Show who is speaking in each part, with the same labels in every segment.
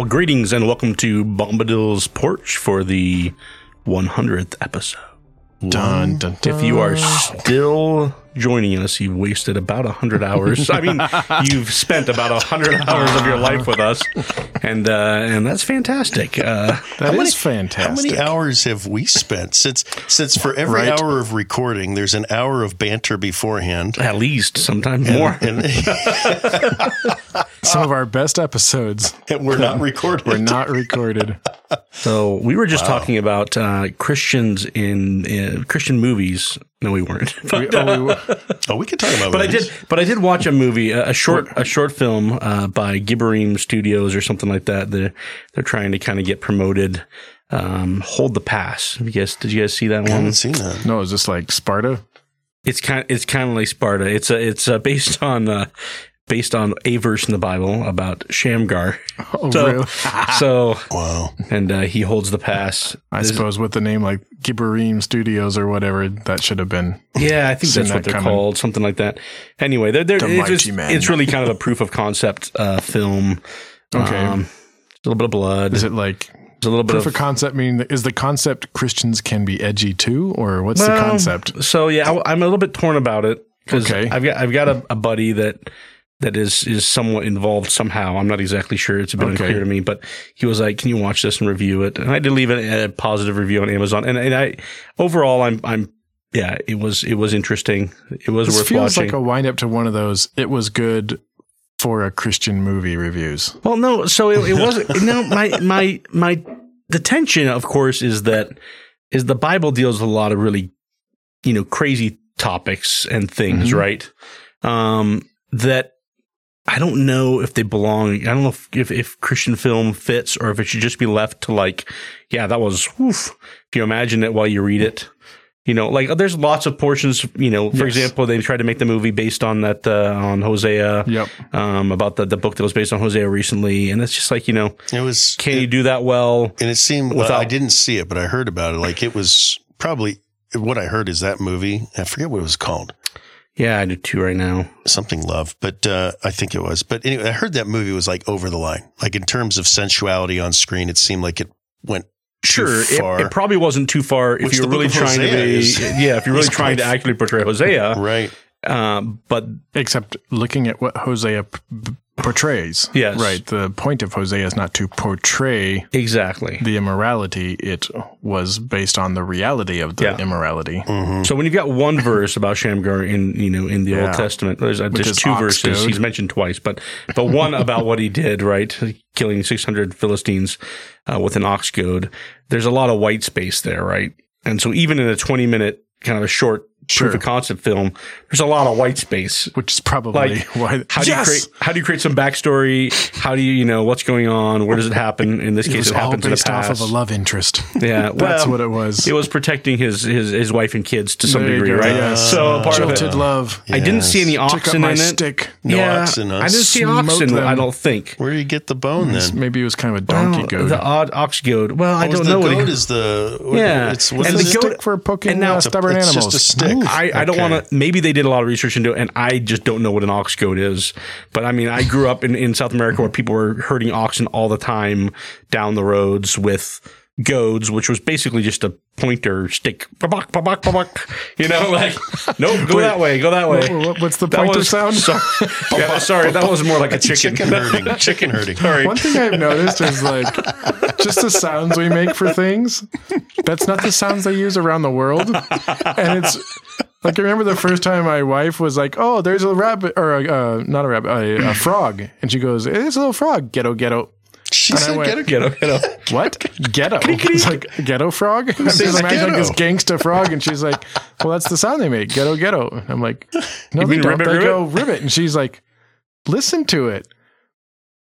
Speaker 1: Well, greetings and welcome to Bombadil's Porch for the 100th episode.
Speaker 2: Dun, dun, dun.
Speaker 1: If you are still joining us, you've wasted about 100 hours. I mean, you've spent about 100 hours of your life with us, and uh, and that's fantastic. Uh,
Speaker 2: That is
Speaker 3: many-
Speaker 2: fantastic.
Speaker 3: How many hours have we spent since since for every
Speaker 2: Right.
Speaker 3: hour of recording there's an hour of banter beforehand?
Speaker 1: at least, sometimes more.
Speaker 3: And,
Speaker 2: Some of our best episodes
Speaker 3: and we're not recording.
Speaker 2: were not recorded.
Speaker 1: So we were just talking about uh, Christians in, in Christian movies. No, we weren't.
Speaker 2: We, oh, we,
Speaker 3: Oh, we can talk about
Speaker 1: But I did, but I did watch a movie, a, a short, a short film uh, by Gibberim Studios or something like that. They're they're trying to kind of get promoted. Um, Hold the Pass. Have you guys, did you guys see that
Speaker 3: I
Speaker 1: one?
Speaker 3: haven't seen that.
Speaker 2: no, is this like Sparta?
Speaker 1: It's kind, it's kind of like Sparta. It's a, it's uh based on, uh, based on a verse in the Bible about Shamgar.
Speaker 2: Oh,
Speaker 1: So,
Speaker 2: really?
Speaker 1: so,
Speaker 3: Wow.
Speaker 1: and uh, he holds the pass.
Speaker 2: I suppose with the name like Gibberim Studios or whatever, that should have been.
Speaker 1: Yeah, I think
Speaker 2: Seen
Speaker 1: that's what
Speaker 2: that
Speaker 1: they're
Speaker 2: coming.
Speaker 1: called, something like that. Anyway, they're, they're,
Speaker 2: The
Speaker 1: it's, just-
Speaker 2: Man.
Speaker 1: it's really kind of a proof of concept uh, film.
Speaker 2: Okay.
Speaker 1: Um, a little bit of blood.
Speaker 2: Is it like
Speaker 1: There's a little bit
Speaker 2: proof
Speaker 1: of
Speaker 2: of concept? Meaning, is the concept Christians can be edgy too, or what's the concept?
Speaker 1: So yeah, I, am a little bit torn about it because
Speaker 2: Okay.
Speaker 1: I've got I've got a, a buddy that that is is somewhat involved somehow. I'm not exactly sure. It's a bit
Speaker 2: Okay.
Speaker 1: unclear to me, but he was like, "Can you watch this and review it?" And I did leave it a positive review on Amazon. And, and I overall, I'm I'm yeah, it was it was interesting. It was
Speaker 2: This
Speaker 1: worth
Speaker 2: feels
Speaker 1: watching.
Speaker 2: like a wind up to one of those. It was good for a Christian movie reviews.
Speaker 1: Well, no. So it, it wasn't. no, my my my the tension, of course, is that is the Bible deals with a lot of really, you know, crazy topics and things,
Speaker 2: Mhm.
Speaker 1: right? Um, that I don't know if they belong. I don't know if, if if Christian film fits or if it should just be left to like, yeah, that was. Oof. If you imagine it while you read it. You know, like there's lots of portions. You know, for
Speaker 2: Yes.
Speaker 1: example, they tried to make the movie based on that uh, on Hosea
Speaker 2: Yep.
Speaker 1: um, about the, the book that was based on Hosea recently. And it's just like, you know,
Speaker 3: It was
Speaker 1: can you do that well?
Speaker 3: and it seemed
Speaker 1: without-
Speaker 3: I didn't see it, but I heard about it. Like it was probably what I heard is that movie. I forget what it was called.
Speaker 1: Yeah, I do too right now.
Speaker 3: Something love, but uh, I think it was. But anyway, I heard that movie was like over the line. Like in terms of sensuality on screen, it seemed like it went
Speaker 1: Sure,
Speaker 3: too
Speaker 1: it,
Speaker 3: far.
Speaker 1: it probably wasn't too far if
Speaker 3: Which
Speaker 1: you're really
Speaker 3: of
Speaker 1: trying to be,
Speaker 3: is-
Speaker 1: yeah, if you're really
Speaker 3: is
Speaker 1: trying to
Speaker 3: quite-
Speaker 1: accurately portray Hosea.
Speaker 3: right.
Speaker 1: Um, but
Speaker 2: Except looking at what Hosea p- p- portrays.
Speaker 1: Yes.
Speaker 2: Right. The point of Hosea is not to portray
Speaker 1: exactly.
Speaker 2: the immorality. It was based on the reality of the
Speaker 1: Yeah.
Speaker 2: immorality.
Speaker 3: Mhm.
Speaker 1: So when you've got one verse about Shamgar in you know in the
Speaker 2: Yeah.
Speaker 1: Old Testament, there's, uh,
Speaker 2: Which
Speaker 1: there's two verses
Speaker 2: goad.
Speaker 1: he's mentioned twice, but but one about what he did, right, killing 600 Philistines uh, with an ox goad. There's a lot of white space there, right, and so even in a 20 minute kind of a short
Speaker 2: Sure.
Speaker 1: proof of concept film, there's a lot of white space.
Speaker 2: Which is probably
Speaker 1: Like,
Speaker 2: why.
Speaker 1: How do
Speaker 2: Yes!
Speaker 1: you create? How do you create some backstory? How do you, you know, what's going on? Where does it happen? In this
Speaker 2: It
Speaker 1: case,
Speaker 2: was
Speaker 1: it
Speaker 2: all
Speaker 1: happens in the
Speaker 2: based off of a love interest.
Speaker 1: yeah,
Speaker 2: That's what it was.
Speaker 1: it was protecting his his his wife and kids to some
Speaker 2: There
Speaker 1: degree, right?
Speaker 2: yes.
Speaker 1: So a part of it.
Speaker 2: love.
Speaker 1: I didn't see any
Speaker 2: Took up
Speaker 1: oxen
Speaker 2: my
Speaker 1: in it.
Speaker 2: stick.
Speaker 3: No
Speaker 1: yeah,
Speaker 3: oxen, huh?
Speaker 1: I didn't see
Speaker 2: Smoke
Speaker 1: oxen.
Speaker 2: them.
Speaker 1: I don't think.
Speaker 3: Where do you get the bone then?
Speaker 2: Maybe it was kind of a donkey
Speaker 1: Well,
Speaker 2: goad.
Speaker 1: The odd ox goad. Well, I
Speaker 3: Oh,
Speaker 1: don't
Speaker 3: the
Speaker 1: know what.
Speaker 3: goat
Speaker 1: he-
Speaker 3: is the what-
Speaker 1: Yeah.
Speaker 3: It's what
Speaker 1: And
Speaker 3: is
Speaker 1: the goat-
Speaker 2: for poking
Speaker 1: and now a-
Speaker 2: stubborn
Speaker 3: it's
Speaker 2: animals.
Speaker 3: just a stick.
Speaker 1: I, I don't want to. Maybe they did a lot of research into it, and I just don't know what an ox goad is. But I mean, I grew up in, in South America where people were herding oxen all the time down the roads with goads, which was basically just a pointer stick. Ba-bak, ba-bak, ba-bak. You know, like, nope, go that way, go that way.
Speaker 2: What- what- what's the
Speaker 1: That
Speaker 2: pointer
Speaker 1: was-
Speaker 2: sound?
Speaker 1: so- yeah, sorry, that was more like a chicken.
Speaker 3: chicken herding. Chicken herding.
Speaker 1: sorry.
Speaker 2: One thing I've noticed is like just the sounds we make for things. That's not the sounds they use around the world. And it's like I remember the first time my wife was like, "Oh, there's a rabbit or a, uh, not a rabbit, a, a frog," and she goes, "It's a little frog, ghetto, ghetto."
Speaker 3: She
Speaker 2: And I
Speaker 3: said,
Speaker 2: went,
Speaker 3: "Get it."
Speaker 1: Get up, get up.
Speaker 2: What ghetto? It's like ghetto frog. I'm just imagining like this
Speaker 3: ghetto?
Speaker 2: gangsta frog, and she's like, "Well, that's the sound they make, ghetto, ghetto." And I'm like, "No,
Speaker 1: You
Speaker 2: they don't.
Speaker 1: ribbit,
Speaker 2: they
Speaker 1: ribbit?
Speaker 2: go ribbit." And she's like, "Listen to it."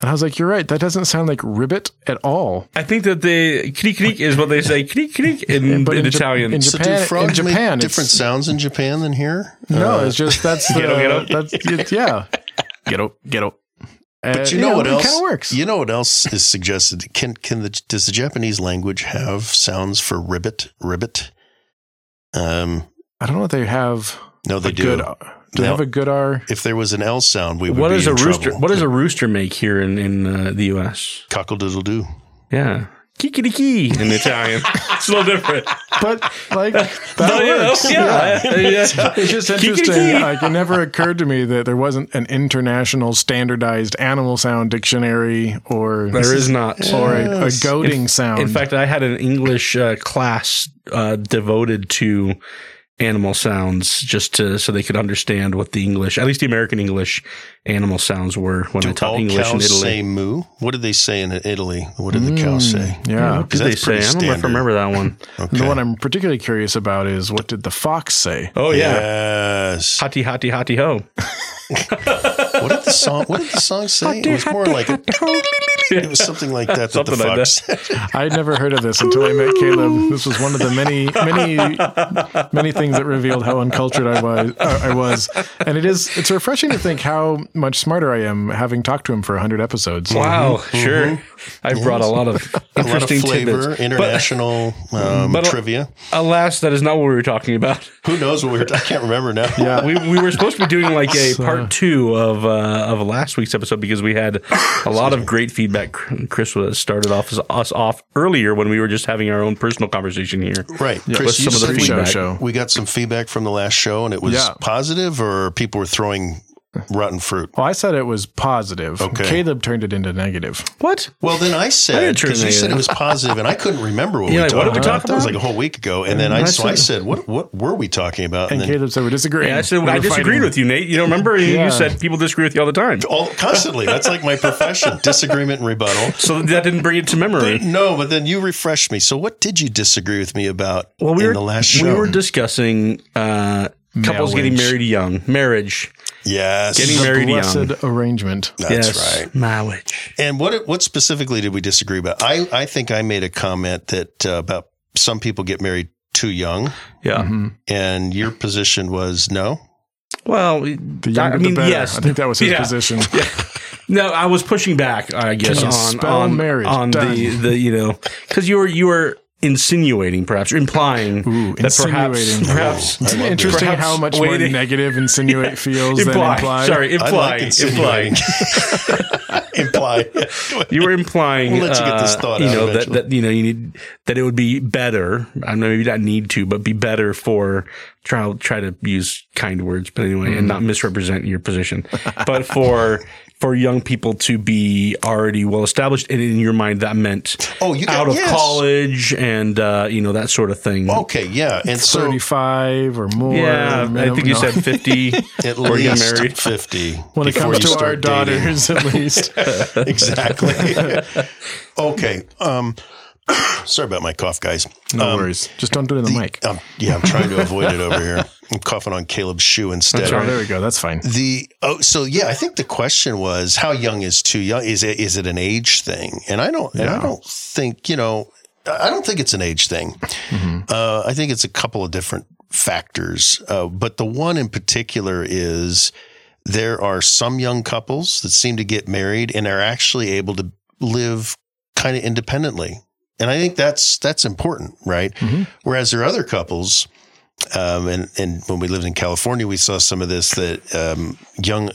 Speaker 2: And I was like, "You're right. That doesn't sound like ribbit at all."
Speaker 1: I think that the creak creak is what they say creak creak in,
Speaker 2: But
Speaker 1: in,
Speaker 2: in
Speaker 1: Italian.
Speaker 2: in
Speaker 3: So
Speaker 2: Japan-
Speaker 3: do frogs
Speaker 2: in
Speaker 3: make
Speaker 2: Japan,
Speaker 3: different sounds in Japan than here?
Speaker 2: No,
Speaker 3: Uh,
Speaker 2: it's just that's the
Speaker 1: Ghetto, ghetto.
Speaker 2: that's it, yeah, ghetto, ghetto.
Speaker 3: But you know what else?
Speaker 2: It kind of works.
Speaker 3: You know what else is suggested? Can can the does the Japanese language have sounds for ribbit? Ribbit? Um,
Speaker 2: I don't know if they have
Speaker 3: no, they
Speaker 2: a
Speaker 3: do.
Speaker 2: good. Do they have a good R?
Speaker 3: If there was an L sound, we would
Speaker 1: What
Speaker 3: be
Speaker 1: does a
Speaker 3: in
Speaker 1: rooster?
Speaker 3: trouble.
Speaker 1: What does a rooster make here in in uh, the U.S.?
Speaker 3: cockle doodle doo?
Speaker 1: Yeah, kikity key in Italian. it's a little different.
Speaker 2: But like that
Speaker 1: But, you know,
Speaker 2: works.
Speaker 1: yeah, yeah.
Speaker 2: It's just interesting.
Speaker 1: key.
Speaker 2: Like it never occurred to me that there wasn't an international standardized animal sound dictionary or
Speaker 1: There is not.
Speaker 2: or a, a
Speaker 3: Yes.
Speaker 2: goading sound.
Speaker 1: In fact, I had an English uh, class uh, devoted to animal sounds, just to so they could understand what the English, at least the American English, animal sounds were when I
Speaker 3: Do
Speaker 1: taught
Speaker 3: all
Speaker 1: English in Italy.
Speaker 3: say moo? What did they say in Italy? What did the cows hmm, say?
Speaker 2: yeah.
Speaker 1: what did they
Speaker 3: that's
Speaker 1: say? I
Speaker 3: pretty
Speaker 1: don't know if I remember that one.
Speaker 3: Okay.
Speaker 2: The one I'm particularly curious about is what did the fox say?
Speaker 1: Oh yeah,
Speaker 3: Yes.
Speaker 1: hotty hotty hotty ho.
Speaker 3: What did the song? What did the song say? It was more like a, it was something like that. That the
Speaker 1: Something like
Speaker 3: fox said.
Speaker 2: I had never heard of this until I met Caleb. This was one of the many, many, many things that revealed how uncultured I was. Uh, I was, and it is. It's refreshing to think how much smarter I am having talked to him for hundred episodes.
Speaker 1: Wow, sure. I brought a lot of
Speaker 3: A lot of
Speaker 1: interesting
Speaker 3: flavor,
Speaker 1: tidbits.
Speaker 3: international um,
Speaker 1: but-
Speaker 3: trivia.
Speaker 1: Alas, that is not what we were talking about.
Speaker 3: Who knows what we were? I can't remember now.
Speaker 2: Yeah.
Speaker 1: we, we were supposed to be doing like a part two of uh, of last week's episode because we had a lot of great feedback. Chris was started off as us off earlier when we were just having our own personal conversation here.
Speaker 3: Right,
Speaker 1: with
Speaker 3: Chris.
Speaker 1: Some of the
Speaker 3: we,
Speaker 2: pre-show
Speaker 1: feedback.
Speaker 2: show.
Speaker 3: we got some feedback from the last show, and it was
Speaker 2: Yeah.
Speaker 3: positive, or people were throwing rotten fruit.
Speaker 2: Well, I said it was positive.
Speaker 3: Okay.
Speaker 2: Caleb turned it into negative.
Speaker 1: What?
Speaker 3: Well, then I said because you
Speaker 1: it
Speaker 3: said it was positive, and I couldn't remember what
Speaker 1: You're
Speaker 3: we
Speaker 1: like,
Speaker 3: talked
Speaker 1: what did we
Speaker 3: about.
Speaker 1: talk
Speaker 3: That was like a whole week ago, and then I
Speaker 1: I
Speaker 3: so I
Speaker 1: said-
Speaker 3: said, "What what were we talking about?"
Speaker 2: And
Speaker 3: then
Speaker 2: Caleb said we're disagreeing.
Speaker 1: Yeah, I said
Speaker 2: We
Speaker 1: I disagreed
Speaker 2: fighting.
Speaker 1: with you, Nate. You don't remember? You,
Speaker 2: Yeah.
Speaker 1: you said people disagree with you all the time.
Speaker 3: all constantly. That's like my profession: disagreement and rebuttal.
Speaker 1: So that didn't bring it to memory.
Speaker 3: No, but then you refreshed me. So, what did you disagree with me about
Speaker 1: Well, we
Speaker 3: in
Speaker 1: were
Speaker 3: the last show?
Speaker 1: we were discussing uh, couples getting married young, marriage.
Speaker 3: Yes,
Speaker 1: Getting
Speaker 2: The
Speaker 1: married young.
Speaker 2: arrangement.
Speaker 3: That's
Speaker 1: yes,
Speaker 3: right.
Speaker 1: marriage.
Speaker 3: And what what specifically did we disagree about? I I think I made a comment that uh, about some people get married too young,
Speaker 1: Yeah.
Speaker 2: Mhm.
Speaker 3: and your position was no.
Speaker 1: Well,
Speaker 2: The younger
Speaker 1: I mean,
Speaker 2: the better.
Speaker 1: yes.
Speaker 2: I think that was his
Speaker 1: Yeah.
Speaker 2: position.
Speaker 1: No, I was pushing back. I guess
Speaker 2: you
Speaker 1: on
Speaker 2: spell
Speaker 1: on,
Speaker 2: marriage?
Speaker 1: on the the you know because you were you were insinuating perhaps or implying
Speaker 2: Ooh,
Speaker 1: that perhaps
Speaker 2: insinuating.
Speaker 1: perhaps
Speaker 2: It's
Speaker 3: I
Speaker 2: interesting
Speaker 1: Perhaps
Speaker 2: how much more negative insinuate feels than
Speaker 1: imply.
Speaker 2: imply.
Speaker 1: Sorry, imply.
Speaker 3: like
Speaker 1: imply.
Speaker 3: insinuating. imply.
Speaker 1: You were implying,
Speaker 3: We'll let you get this
Speaker 1: uh,
Speaker 3: thought
Speaker 1: you know, that, that you know you need that it would be better. I know maybe not need to, but be better for try try to use kind words, but anyway, and
Speaker 3: Mm-hmm.
Speaker 1: not misrepresent your position. but for for young people to be already well established, and in your mind that meant
Speaker 3: Oh, you got
Speaker 1: out of
Speaker 3: yes.
Speaker 1: college and uh, you know that sort of thing.
Speaker 3: Okay, yeah, and so
Speaker 2: 35 or more.
Speaker 1: yeah, I
Speaker 2: minimum-
Speaker 1: think you
Speaker 2: no.
Speaker 1: said fifty.
Speaker 3: at
Speaker 1: or get
Speaker 3: least
Speaker 1: married.
Speaker 3: fifty.
Speaker 2: when it comes to our
Speaker 3: start dating.
Speaker 2: daughters, at least.
Speaker 3: exactly. okay. Um, sorry about my cough, guys.
Speaker 2: No
Speaker 3: Um,
Speaker 2: worries. Just don't do it in the, mic.
Speaker 3: Um, yeah, I'm trying to avoid it over here. I'm coughing on Caleb's shoe instead.
Speaker 2: Oh, there we go. That's fine.
Speaker 3: The oh, so yeah, I think the question was how young is too young? Is it is it an age thing? And I don't, and I don't think you know, I don't think it's an age thing.
Speaker 2: Mm-hmm.
Speaker 3: Uh, I think it's a couple of different factors, uh, but the one in particular is there are some young couples that seem to get married and are actually able to live kind of independently. And I think that's that's important, right?
Speaker 2: Mhm.
Speaker 3: Whereas there are other couples, um, and and when we lived in California, we saw some of this that um, young,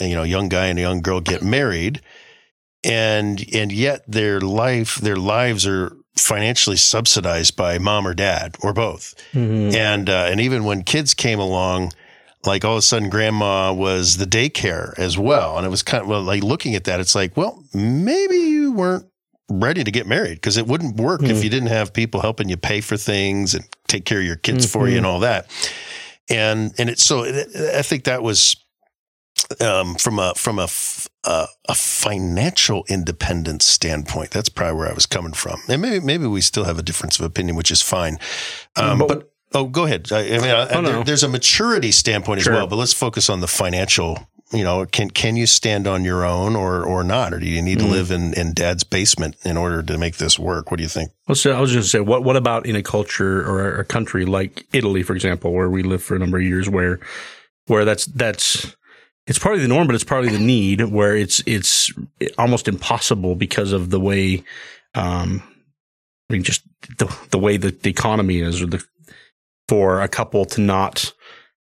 Speaker 3: you know, young guy and a young girl get married, and and yet their life, their lives are financially subsidized by mom or dad or both,
Speaker 1: Mhm.
Speaker 3: and uh, and even when kids came along. Like all of a sudden, grandma was the daycare as well, and it was kind of well, like looking at that. It's like, well, maybe you weren't ready to get married because it wouldn't work if
Speaker 1: Hmm.
Speaker 3: you didn't have people helping you pay for things and take care of your kids for you and all that. And and it's so I think that was um, from a from a f- uh, a financial independence standpoint. That's probably where I was coming from. And maybe maybe we still have a difference of opinion, which is fine. Um,
Speaker 1: But-
Speaker 3: but, oh, go ahead. I, I mean, I,
Speaker 1: Oh, no.
Speaker 3: there- there's a maturity standpoint
Speaker 1: Sure.
Speaker 3: as well. But let's focus on the financial. You know, can can you stand on your own or or not, or do you need to
Speaker 1: Mhm.
Speaker 3: live in in dad's basement in order to make this work? What do you think?
Speaker 1: Well, so I was just going to say, what what about in a culture or a country like Italy, for example, where we lived for a number of years, where where that's that's it's partly the norm, but it's partly the need, where it's it's almost impossible because of the way, um, I mean, just the the way that the economy is, or the for a couple to not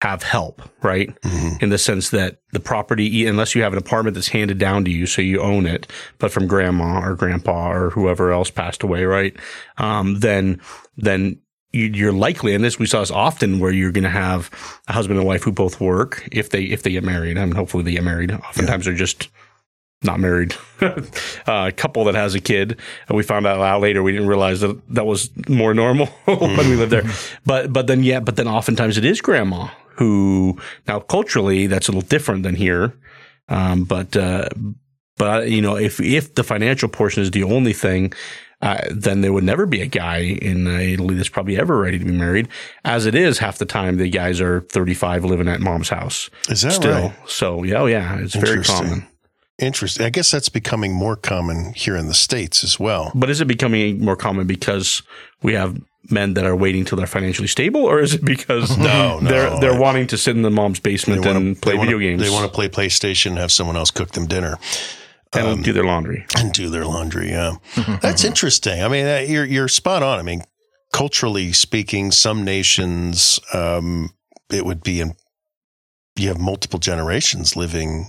Speaker 1: have help, right?
Speaker 3: Mhm.
Speaker 1: In the sense that the property, unless you have an apartment that's handed down to you, so you own it, but from grandma or grandpa or whoever else passed away, right? Um, then, then you- you're likely, and this we saw this often, where you're going to have a husband and wife who both work if they if they get married. I mean, hopefully they get married. Oftentimes they're just not married. uh, a couple that has a kid. We found out out later. We didn't realize that that was more normal when we lived there. But but then yeah, but then oftentimes it is grandma who now culturally that's a little different than here. Um, but uh, but you know if if the financial portion is the only thing. Uh, then there would never be a guy in uh, Italy that's probably ever ready to be married. As it is, half the time the guys are 35 living at mom's house
Speaker 3: Is that
Speaker 1: still.
Speaker 3: right?
Speaker 1: So yeah, oh yeah, it's very common.
Speaker 3: Interesting. I guess that's becoming more common here in the states as well.
Speaker 1: But is it becoming more common because we have men that are waiting till they're financially stable, or is it because
Speaker 3: No, no.
Speaker 1: they're they're wanting to sit in the mom's basement
Speaker 3: wanna-
Speaker 1: and play
Speaker 3: they wanna-
Speaker 1: video games
Speaker 3: They want to play PlayStation and have someone else cook them dinner
Speaker 1: and do their laundry?
Speaker 3: and do their laundry. Yeah, that's interesting. I mean, uh, you're you're spot on. I mean, culturally speaking, some nations um, it would be in you have multiple generations living.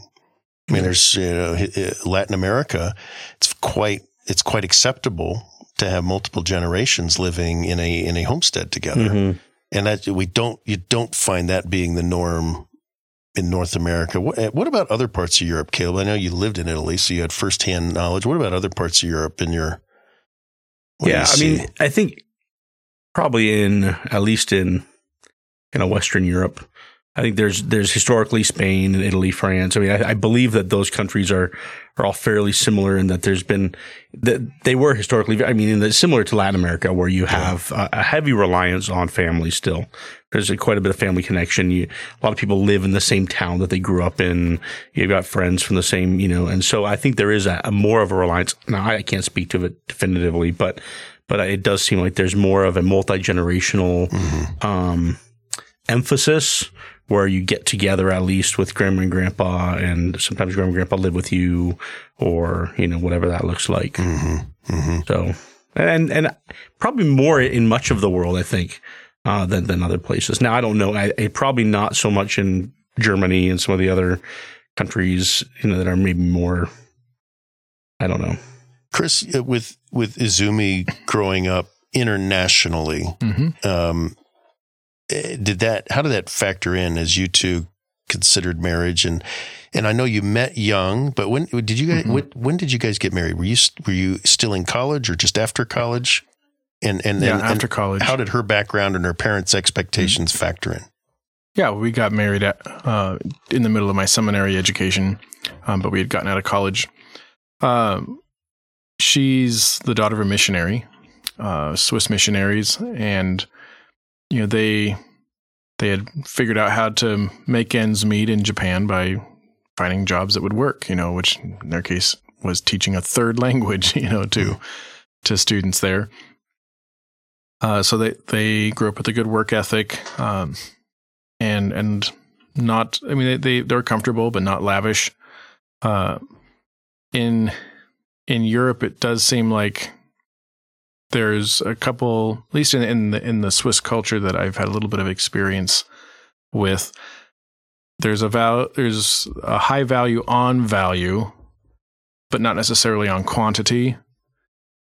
Speaker 3: I mean, there's you know, Latin America. It's quite it's quite acceptable to have multiple generations living in a in a homestead together
Speaker 1: Mhm.
Speaker 3: and that we don't you don't find that being the norm in North America. What, what about other parts of Europe, Caleb? I know you lived in Italy, so you had firsthand knowledge. What about other parts of Europe in your?
Speaker 1: Yeah, I mean, I think probably in at least in you know Western Europe, I think there's there's historically Spain and Italy, France. I mean, I, I believe that those countries are are all fairly similar in that there's been that they were historically. I mean, in the, similar to Latin America, where you have a, a heavy reliance on family. Still, there's a, quite a bit of family connection. You, a lot of people live in the same town that they grew up in. You've got friends from the same, you know, and so I think there is a, a more of a reliance. Now, I can't speak to it definitively, but but it does seem like there's more of a multi generational um, emphasis where you get together at least with grandma and grandpa, and sometimes grandma and grandpa live with you, or you know whatever that looks like. So, and and probably more in much of the world, I think, uh, than than other places. Now, I don't know. I, I probably not so much in Germany and some of the other countries, you know, that are maybe more. I don't know.
Speaker 3: Chris, uh, with with Izumi growing up internationally,
Speaker 2: Mhm.
Speaker 3: um, did that? How did that factor in as you two considered marriage? And and I know you met young, but when did you guys?
Speaker 2: Mhm.
Speaker 3: When, when did you guys get married? Were you were you still in college or just after college? And and
Speaker 2: yeah,
Speaker 3: and, and
Speaker 2: after college.
Speaker 3: how did her background and her parents' expectations factor in?
Speaker 2: Yeah, we got married at uh, in the middle of my seminary education, um, but we had gotten out of college. Um, she's the daughter of a missionary, uh, Swiss missionaries, and you know they they had figured out how to make ends meet in Japan by finding jobs that would work. You know, which in their case was teaching a third language. You know, to to students there. Uh, so they they grew up with a good work ethic. Um, and and not I mean they, they they're comfortable but not lavish. Uh in in Europe it does seem like there's a couple at least in in the in the Swiss culture that I've had a little bit of experience with there's a val there's a high value on value but not necessarily on quantity.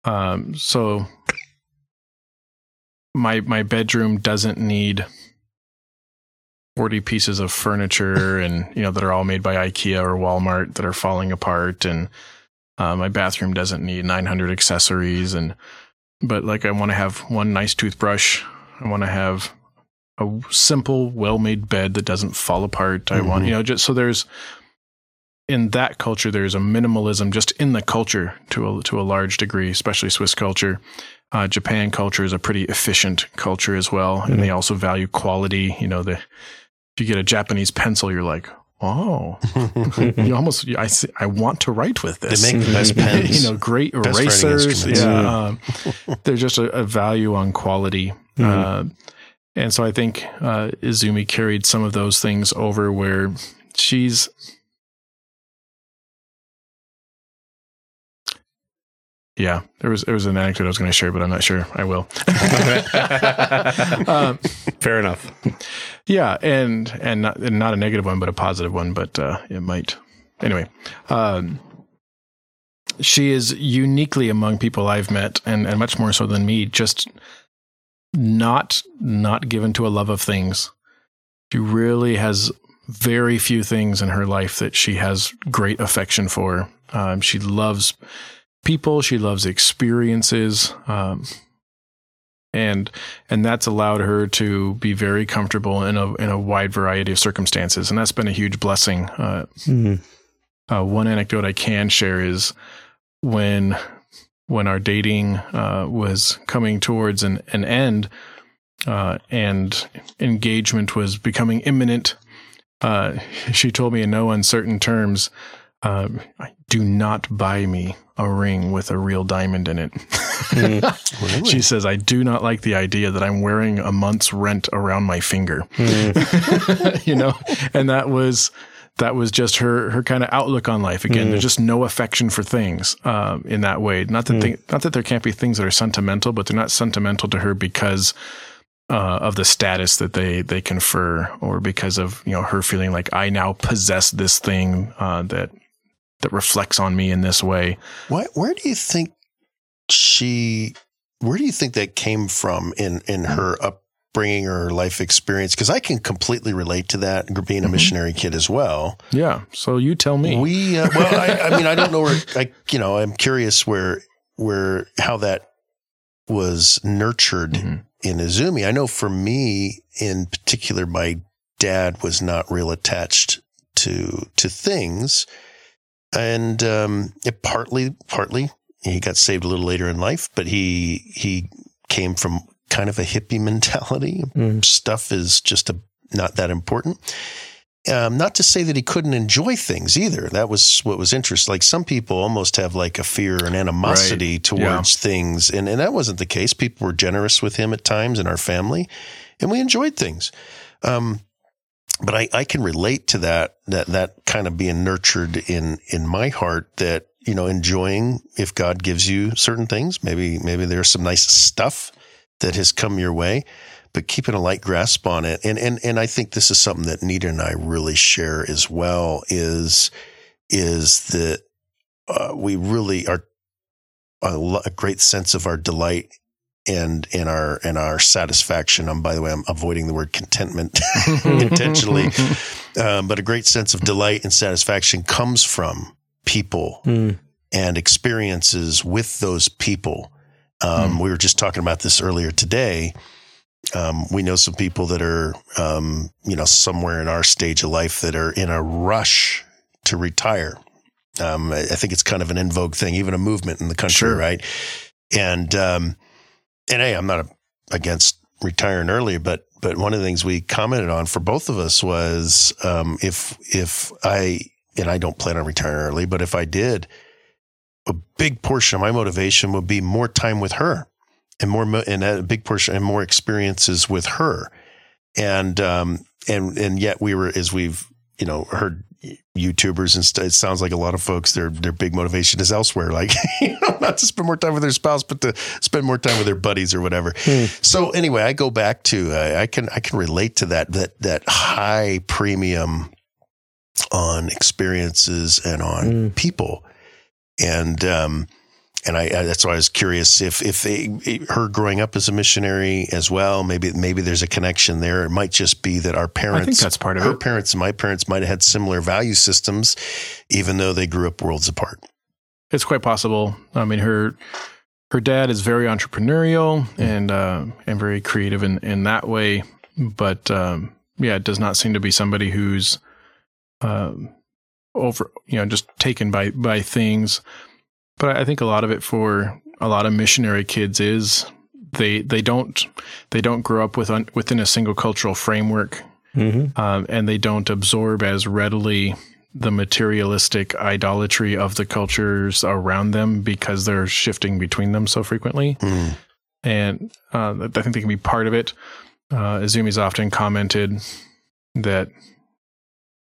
Speaker 2: Um so my my bedroom doesn't need 40 pieces of furniture and you know that are all made by IKEA or Walmart that are falling apart and uh, my bathroom doesn't need 900 accessories and but like I want to have one nice toothbrush I want to have a simple well-made bed that doesn't fall apart I want
Speaker 3: Mhm.
Speaker 2: you know just so there's in that culture there's a minimalism just in the culture to a to a large degree especially Swiss culture uh, Japan culture is a pretty efficient culture as well, and they also value quality. You know, the if you get a Japanese pencil, you're like, oh, you almost I see, I want to write with this.
Speaker 3: They make the best pens.
Speaker 2: you know, great
Speaker 3: Best
Speaker 2: erasers. Yeah, um, there's just a, a value on quality. Uh, and so I think uh, Izumi carried some of those things over where she's yeah, there was there was an anecdote I was going to share, but I'm not sure I will. um,
Speaker 1: Fair enough.
Speaker 2: yeah, and and not and not a negative one, but a positive one. But uh, it might anyway. Um, she is uniquely among people I've met, and and much more so than me. Just not not given to a love of things. She really has very few things in her life that she has great affection for. Um, she loves people. She loves experiences. Um, and and that's allowed her to be very comfortable in a in a wide variety of circumstances, and that's been a huge blessing. Uh,
Speaker 1: Mhm.
Speaker 2: uh, one anecdote I can share is when when our dating uh, was coming towards an, an end uh, and engagement was becoming imminent. Uh, she told me in no uncertain terms, uh, "Do not buy me a ring with a real diamond in it."
Speaker 3: Really?
Speaker 2: She says, "I do not like the idea that I'm wearing a month's rent around my finger." you know, and that was that was just her her kind of outlook on life. Again, there's just no affection for things um, in that way. Not that they, not that there can't be things that are sentimental, but they're not sentimental to her because uh, of the status that they they confer, or because of you know her feeling like I now possess this thing uh, that that reflects on me in this way.
Speaker 3: Why, where do you think she? Where do you think that came from in in her upbringing or her life experience? Because I can completely relate to that, being a
Speaker 2: Mhm.
Speaker 3: missionary kid as well.
Speaker 2: Yeah. So you tell me.
Speaker 3: We uh, well, I, I mean, I don't know where. I you know, I'm curious where where how that was nurtured
Speaker 2: Mhm.
Speaker 3: in Izumi. I know for me in particular, my dad was not real attached to to things, and um, it partly partly he got saved a little later in life, but he he came from kind of a hippie mentality.
Speaker 1: Mm.
Speaker 3: Stuff is just a, not that important. Um, not to say that he couldn't enjoy things either. That was what was interesting. Like some people almost have like a fear and animosity towards things, and and that wasn't the case. People were generous with him at times in our family, and we enjoyed things. Um, but I, I can relate to that that that kind of being nurtured in in my heart that you know enjoying if God gives you certain things maybe maybe there's some nice stuff that has come your way but keeping a light grasp on it. And and and I think this is something that Nita and I really share as well is is that uh, we really are a, a great sense of our delight and in our and our satisfaction. Um, by the way, I'm avoiding the word contentment intentionally, um, but a great sense of delight and satisfaction comes from people
Speaker 1: Mm.
Speaker 3: and experiences with those people. Um, We were just talking about this earlier today. Um, we know some people that are, um, you know, somewhere in our stage of life that are in a rush to retire. Um, I I think it's kind of an in vogue thing, even a movement in the country,
Speaker 2: Sure.
Speaker 3: right? And um, and hey, I'm not against retiring early, but but one of the things we commented on for both of us was um, if if I and I don't plan on retiring early, but if I did, a big portion of my motivation would be more time with her and more and a big portion and more experiences with her. And um and and yet we were as we've you know heard youtubers and stuff. It sounds like a lot of folks their their big motivation is elsewhere. Like you know not to spend more time with their spouse but to spend more time with their buddies or whatever. So anyway i go back to uh, i can i can relate to that that that high premium on experiences and on
Speaker 1: Mm.
Speaker 3: people. And um and I, I that's why I was curious if if they, her growing up as a missionary as well, maybe maybe there's a connection there. It might just be that our parents,
Speaker 2: I think that's part of
Speaker 3: her
Speaker 2: it.
Speaker 3: parents and my parents might have had similar value systems, even though they grew up worlds apart.
Speaker 2: It's quite possible. I mean, her her dad is very entrepreneurial and uh, and very creative in in that way, but um, yeah, it does not seem to be somebody who's um, over you know just taken by by things. But I think a lot of it for a lot of missionary kids is they they don't they don't grow up with within a single cultural framework
Speaker 1: Mm-hmm.
Speaker 2: um, and they don't absorb as readily the materialistic idolatry of the cultures around them because they're shifting between them so frequently.
Speaker 3: Hmm.
Speaker 2: And uh, I think they can be part of it. Uh, Izumi's often commented that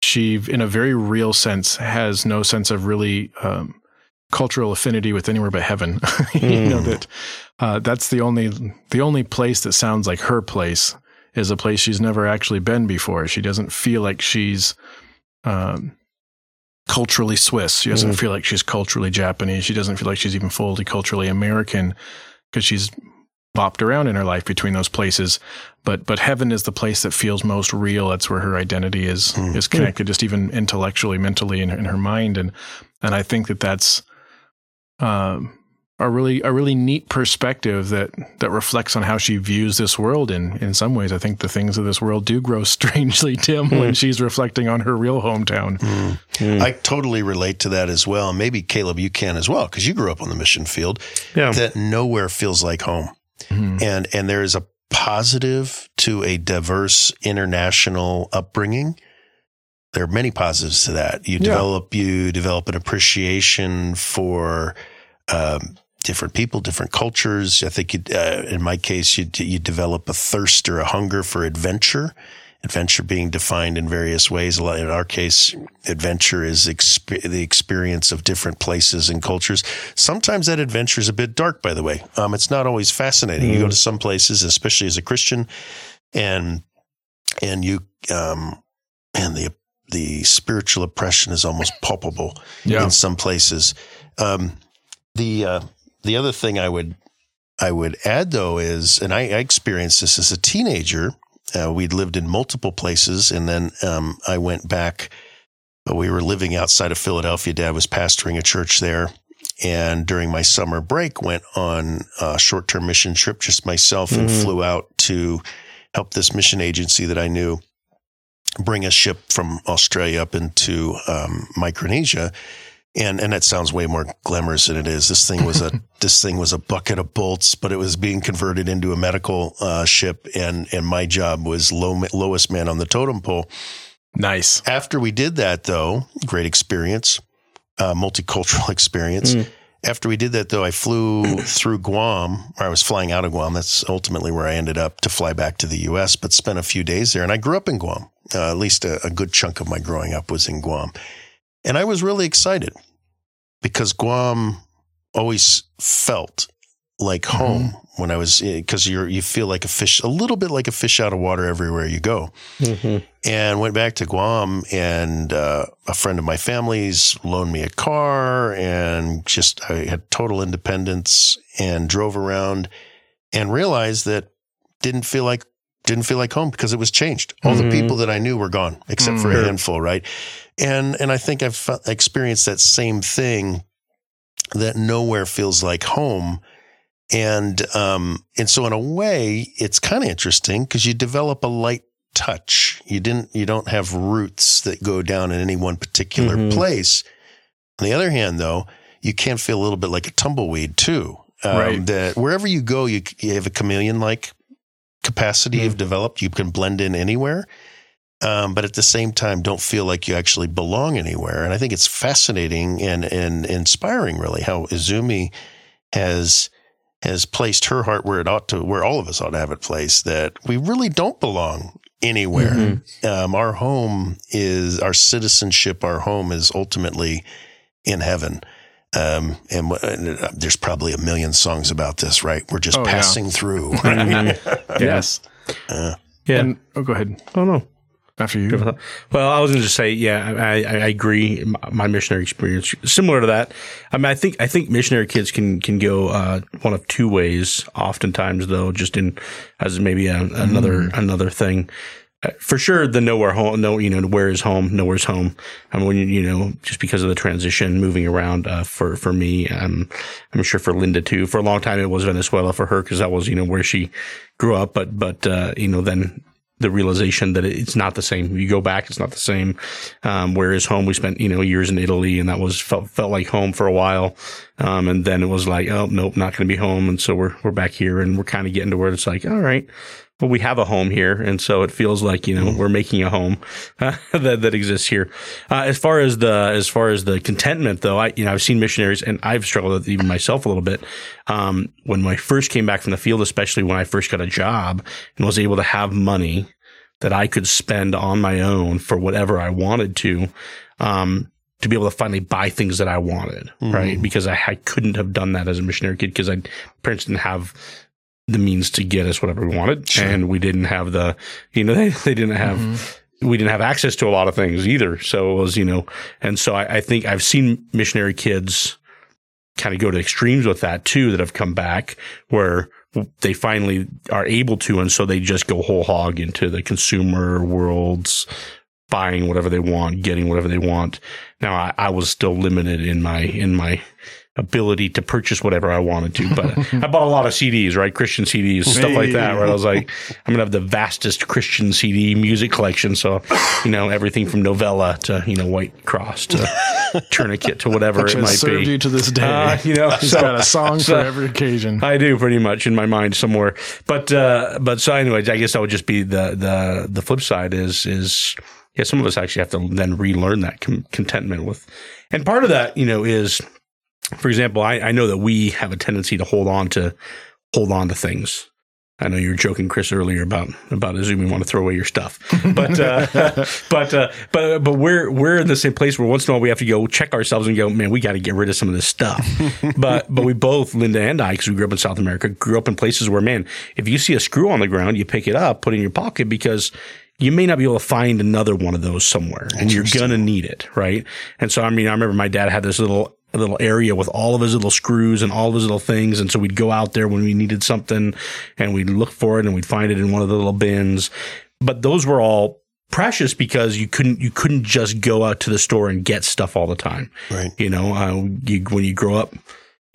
Speaker 2: she, in a very real sense, has no sense of really um, cultural affinity with anywhere but heaven. you know that uh, that's the only the only place that sounds like her place is a place she's never actually been before. She doesn't feel like she's um, culturally Swiss. She doesn't
Speaker 1: Mm.
Speaker 2: feel like she's culturally Japanese. She doesn't feel like she's even fully culturally American because she's bopped around in her life between those places. But but heaven is the place that feels most real. That's where her identity is
Speaker 3: Mm.
Speaker 2: is connected, just even intellectually, mentally, in, in her mind. And and I think that that's um, a really a really neat perspective that that reflects on how she views this world. And in some ways, I think the things of this world do grow strangely dim when she's reflecting on her real hometown.
Speaker 1: Mm.
Speaker 3: I totally relate to that as well. And maybe Caleb, you can as well, because you grew up on the mission field.
Speaker 1: Yeah.
Speaker 3: That nowhere feels like home.
Speaker 2: Mhm.
Speaker 3: And and there is a positive to a diverse international upbringing. There are many positives to that. You
Speaker 2: Yeah.
Speaker 3: develop you develop an appreciation for um, different people, different cultures. I think uh, in my case, you you develop a thirst or a hunger for adventure. Adventure being defined in various ways. In our case, adventure is exp- the experience of different places and cultures. Sometimes that adventure is a bit dark, by the way. Um, it's not always fascinating. You go to some places, especially as a Christian, and and you um, and the the spiritual oppression is almost palpable
Speaker 2: Yeah.
Speaker 3: in some places. Um, the uh, the other thing I would I would add though is, and I, I experienced this as a teenager. Uh, we'd lived in multiple places, and then um, I went back. uh, We were living outside of Philadelphia. Dad was pastoring a church there, and during my summer break, went on a short-term mission trip, just myself, and
Speaker 1: Mhm.
Speaker 3: flew out to help this mission agency that I knew bring a ship from Australia up into um, Micronesia. And and that sounds way more glamorous than it is. This thing was a this thing was a bucket of bolts, but it was being converted into a medical uh, ship, and and my job was low, lowest man on the totem pole.
Speaker 2: Nice.
Speaker 3: After we did that, though, great experience, uh, multicultural experience.
Speaker 1: Mm.
Speaker 3: After we did that, though, I flew through Guam, or I was flying out of Guam. That's ultimately where I ended up to fly back to the U.S., but spent a few days there. And I grew up in Guam. Uh, at least a, a good chunk of my growing up was in Guam. And I was really excited because Guam always felt like home when I was, because you're, you feel like a fish, a little bit like a fish out of water everywhere you go
Speaker 1: Mhm.
Speaker 3: and went back to Guam. And uh, a friend of my family's loaned me a car, and just I had total independence and drove around, and realized that didn't feel like didn't feel like home because it was changed. All
Speaker 1: Mhm.
Speaker 3: the people that I knew were gone, except for a
Speaker 2: Mhm.
Speaker 3: handful, right? And and I think I've experienced that same thing that nowhere feels like home. And um and so in a way, it's kind of interesting because you develop a light touch. You didn't you don't have roots that go down in any one particular
Speaker 1: Mhm.
Speaker 3: place. On the other hand, though, you can feel a little bit like a tumbleweed too. Um,
Speaker 2: Right.
Speaker 3: That wherever you go, you, you have a chameleon like capacity you've developed. You can blend in anywhere. Um, but at the same time, don't feel like you actually belong anywhere. And I think it's fascinating and, and inspiring, really, how Izumi has has placed her heart where it ought to, where all of us ought to have it placed. That we really don't belong anywhere.
Speaker 1: Mhm.
Speaker 3: Um, our home is our citizenship. Our home is ultimately in heaven. Um, and, wh- and uh, there's probably a million songs about this, right? We're just
Speaker 2: Oh, yeah.
Speaker 3: passing through.
Speaker 1: Mhm.
Speaker 2: Yes.
Speaker 3: Uh,
Speaker 1: Yeah.
Speaker 2: And oh, go ahead.
Speaker 1: oh no.
Speaker 2: After you.
Speaker 1: Well, I was going to just say, yeah, I, I agree. My- missionary experience similar to that. I mean, I think I think missionary kids can can go uh, one of two ways. Oftentimes, though, just in as maybe a, another another thing. Uh, For sure, the nowhere home, no, you know, where is home, nowhere's home. I mean, when you, you know, just because of the transition, moving around, uh, for, for me, um, I'm sure for Linda too. For a long time, it was Venezuela for her because that was, you know, where she grew up. But, but, uh, you know, then the realization that it's not the same. You go back, it's not the same. Um, whereas home, we spent, you know, years in Italy and that was felt, felt like home for a while. Um, and then it was like, oh, nope, not going to be home. And so we're, we're back here and we're kind of getting to where it's like, all right, well, we have a home here. And so it feels like, you know, we're making a home uh, that, that exists here. Uh, as far as the, as far as the contentment though, I, you know, I've seen missionaries and I've struggled with even myself a little bit. Um, when I first came back from the field, especially when I first got a job and was able to have money that I could spend on my own for whatever I wanted to. Um, to be able to finally buy things that I wanted,
Speaker 3: Mhm.
Speaker 1: right? Because I, I couldn't have done that as a missionary kid because I parents didn't have the means to get us whatever we wanted,
Speaker 3: Sure.
Speaker 1: and we didn't have the, you know, they, they didn't have
Speaker 2: Mhm.
Speaker 1: we didn't have access to a lot of things either. So it was, you know, and so I, I think I've seen missionary kids kind of go to extremes with that too, that have come back where they finally are able to. And so they just go whole hog into the consumer worlds, buying whatever they want, getting whatever they want. Now I, I was still limited in my, in my, ability to purchase whatever I wanted to. But I bought a lot of CDs, right? Christian CDs, stuff like that, where I was like, I'm going to have the vastest Christian CD music collection. So, you know, everything from novella to, you know, Whitecross to tourniquet to whatever it might
Speaker 2: served
Speaker 1: be.
Speaker 2: you to this day.
Speaker 1: Uh, you know,
Speaker 2: He's
Speaker 1: so-
Speaker 2: got a song
Speaker 1: so-
Speaker 2: for every occasion.
Speaker 1: I do pretty much in my mind somewhere. But uh but so anyways, I guess that would just be the the the flip side is is yeah, some of us actually have to then relearn that com- contentment with. And part of that, you know, is for example, I, I know that we have a tendency to hold on to hold on to things. I know you were joking, Chris, earlier about about assuming you want to throw away your stuff, but uh, but uh, but but we're we're in the same place where once in a while we have to go check ourselves and go, man, we got to get rid of some of this stuff. but but we both, Linda and I, because we grew up in South America, grew up in places where, man, if you see a screw on the ground, you pick it up, put it in your pocket because you may not be able to find another one of those somewhere, and you're gonna need it, right? And so I mean, I remember my dad had this little a little area with all of his little screws and all of his little things. And so we'd go out there when we needed something and we'd look for it and we'd find it in one of the little bins. But those were all precious because you couldn't, you couldn't just go out to the store and get stuff all the time.
Speaker 3: Right.
Speaker 1: You know, uh, you, when you grow up,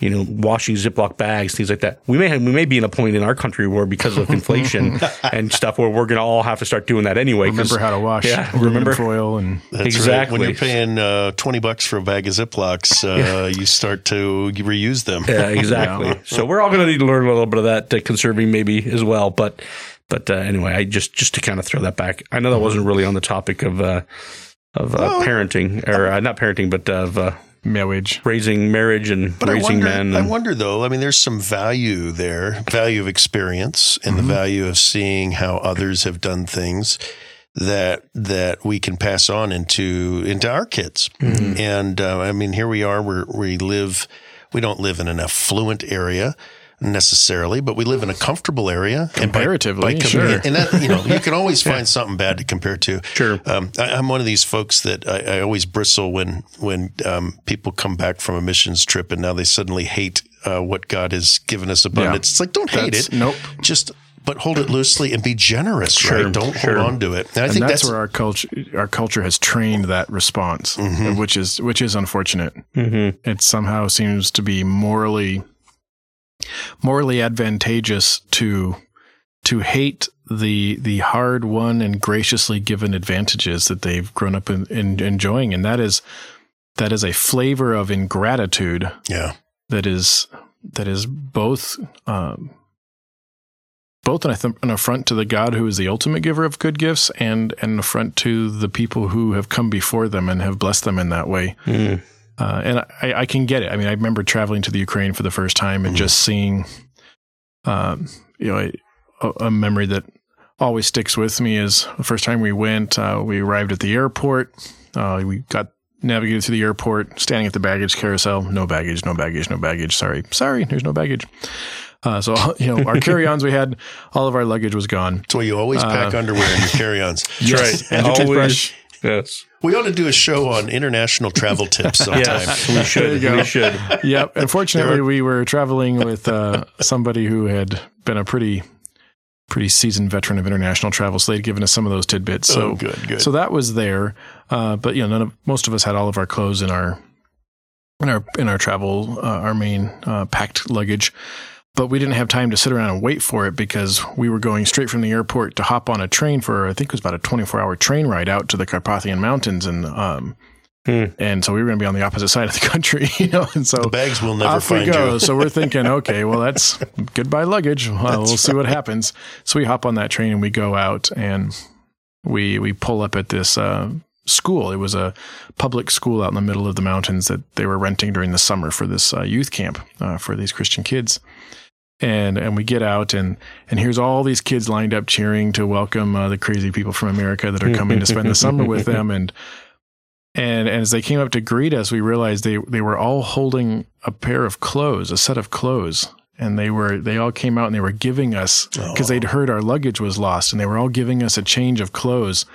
Speaker 1: you know, washing Ziploc bags, things like that. We may have, we may be in a point in our country where because of inflation and stuff where we're going to all have to start doing that anyway.
Speaker 2: Remember how to wash
Speaker 1: Yeah,
Speaker 2: aluminum
Speaker 1: remember-
Speaker 2: foil and
Speaker 3: That's
Speaker 1: Exactly.
Speaker 3: Right. When you're paying uh, 20 bucks for a bag of Ziplocs, uh, you start to reuse them.
Speaker 1: Yeah, exactly. So we're all going to need to learn a little bit of that uh, conserving maybe as well. But but uh, anyway, I just just to kind of throw that back. I know that wasn't really on the topic of uh, of uh,
Speaker 3: Well-
Speaker 1: parenting or uh, not parenting, but of uh,
Speaker 2: marriage.
Speaker 1: raising marriage and
Speaker 3: But I
Speaker 1: raising
Speaker 3: wonder,
Speaker 1: men.
Speaker 3: I wonder though, I mean, there's some value there, value of experience and the value of seeing how others have done things that, that we can pass on into, into our kids. And, uh, I mean, here we are, we're, we live, we don't live in an affluent area necessarily, but we live in a comfortable area. And by-
Speaker 2: Comparatively,
Speaker 3: by com-
Speaker 2: sure.
Speaker 3: And that, you know, you can always find something bad to compare to.
Speaker 1: Sure.
Speaker 3: Um, I, I'm one of these folks that I, I always bristle when when um, people come back from a missions trip and now they suddenly hate uh, what God has given us abundance. It's like don't hate
Speaker 2: That's-
Speaker 3: it.
Speaker 2: nope.
Speaker 3: Just but hold it loosely and be generous.
Speaker 1: Sure,
Speaker 3: right? Don't
Speaker 1: sure.
Speaker 3: hold on to it. And I
Speaker 2: And
Speaker 3: think
Speaker 2: that's,
Speaker 3: that's,
Speaker 2: where our culture our culture has trained that response,
Speaker 3: Mm-hmm.
Speaker 2: which is which is unfortunate.
Speaker 1: Mhm.
Speaker 2: It somehow seems to be morally morally advantageous to to hate the the hard won and graciously given advantages that they've grown up in, in enjoying, and that is that is a flavor of ingratitude
Speaker 3: yeah.
Speaker 2: that is that is both um, both an, an affront to the God who is the ultimate giver of good gifts and an affront to the people who have come before them and have blessed them in that way.
Speaker 1: Mm.
Speaker 2: Uh, and I, I can get it. I mean, I remember traveling to the Ukraine for the first time and just seeing, um, you know, a, a memory that always sticks with me is the first time we went. Uh, we arrived at the airport. Uh, we got navigated through the airport, standing at the baggage carousel. No baggage, no baggage, no baggage. Sorry, sorry. There's no baggage. Uh, so you know, our carry-ons we had, all of our luggage was gone.
Speaker 3: That's why you always pack underwear in your carry-ons.
Speaker 1: That's right.
Speaker 2: And your toothbrush.
Speaker 1: Yes.
Speaker 3: We ought to do a show on international travel tips sometime.
Speaker 1: Yes. We should.
Speaker 2: you.
Speaker 1: We should.
Speaker 2: yep. Unfortunately, we were traveling with uh, somebody who had been a pretty, pretty seasoned veteran of international travel, so they'd given us some of those tidbits. So
Speaker 3: oh, good, good.
Speaker 2: so that was there. Uh, but you know, none of most of us had all of our clothes in our in our in our travel, uh, our main uh, packed luggage. But we didn't have time to sit around and wait for it because we were going straight from the airport to hop on a train for I think it was about a 24 hour train ride out to the Carpathian Mountains and um
Speaker 1: Hmm.
Speaker 2: and so we were going to be on the opposite side of the country, you know, and so
Speaker 3: the bags will never
Speaker 2: off we
Speaker 3: find
Speaker 2: go.
Speaker 3: you.
Speaker 2: so we're thinking, okay, well, that's goodbye luggage. Well, we'll see what happens. So we hop on that train and we go out and we we pull up at this uh, school. It was a public school out in the middle of the mountains that they were renting during the summer for this uh, youth camp uh, for these Christian kids. And and we get out and and here's all these kids lined up cheering to welcome uh, the crazy people from America that are coming to spend the summer with them and And, and as they came up to greet us, we realized they, they were all holding a pair of clothes, a set of clothes. And they were they all came out and they were giving us because they'd heard our luggage was lost, and they were all giving us a change of clothes.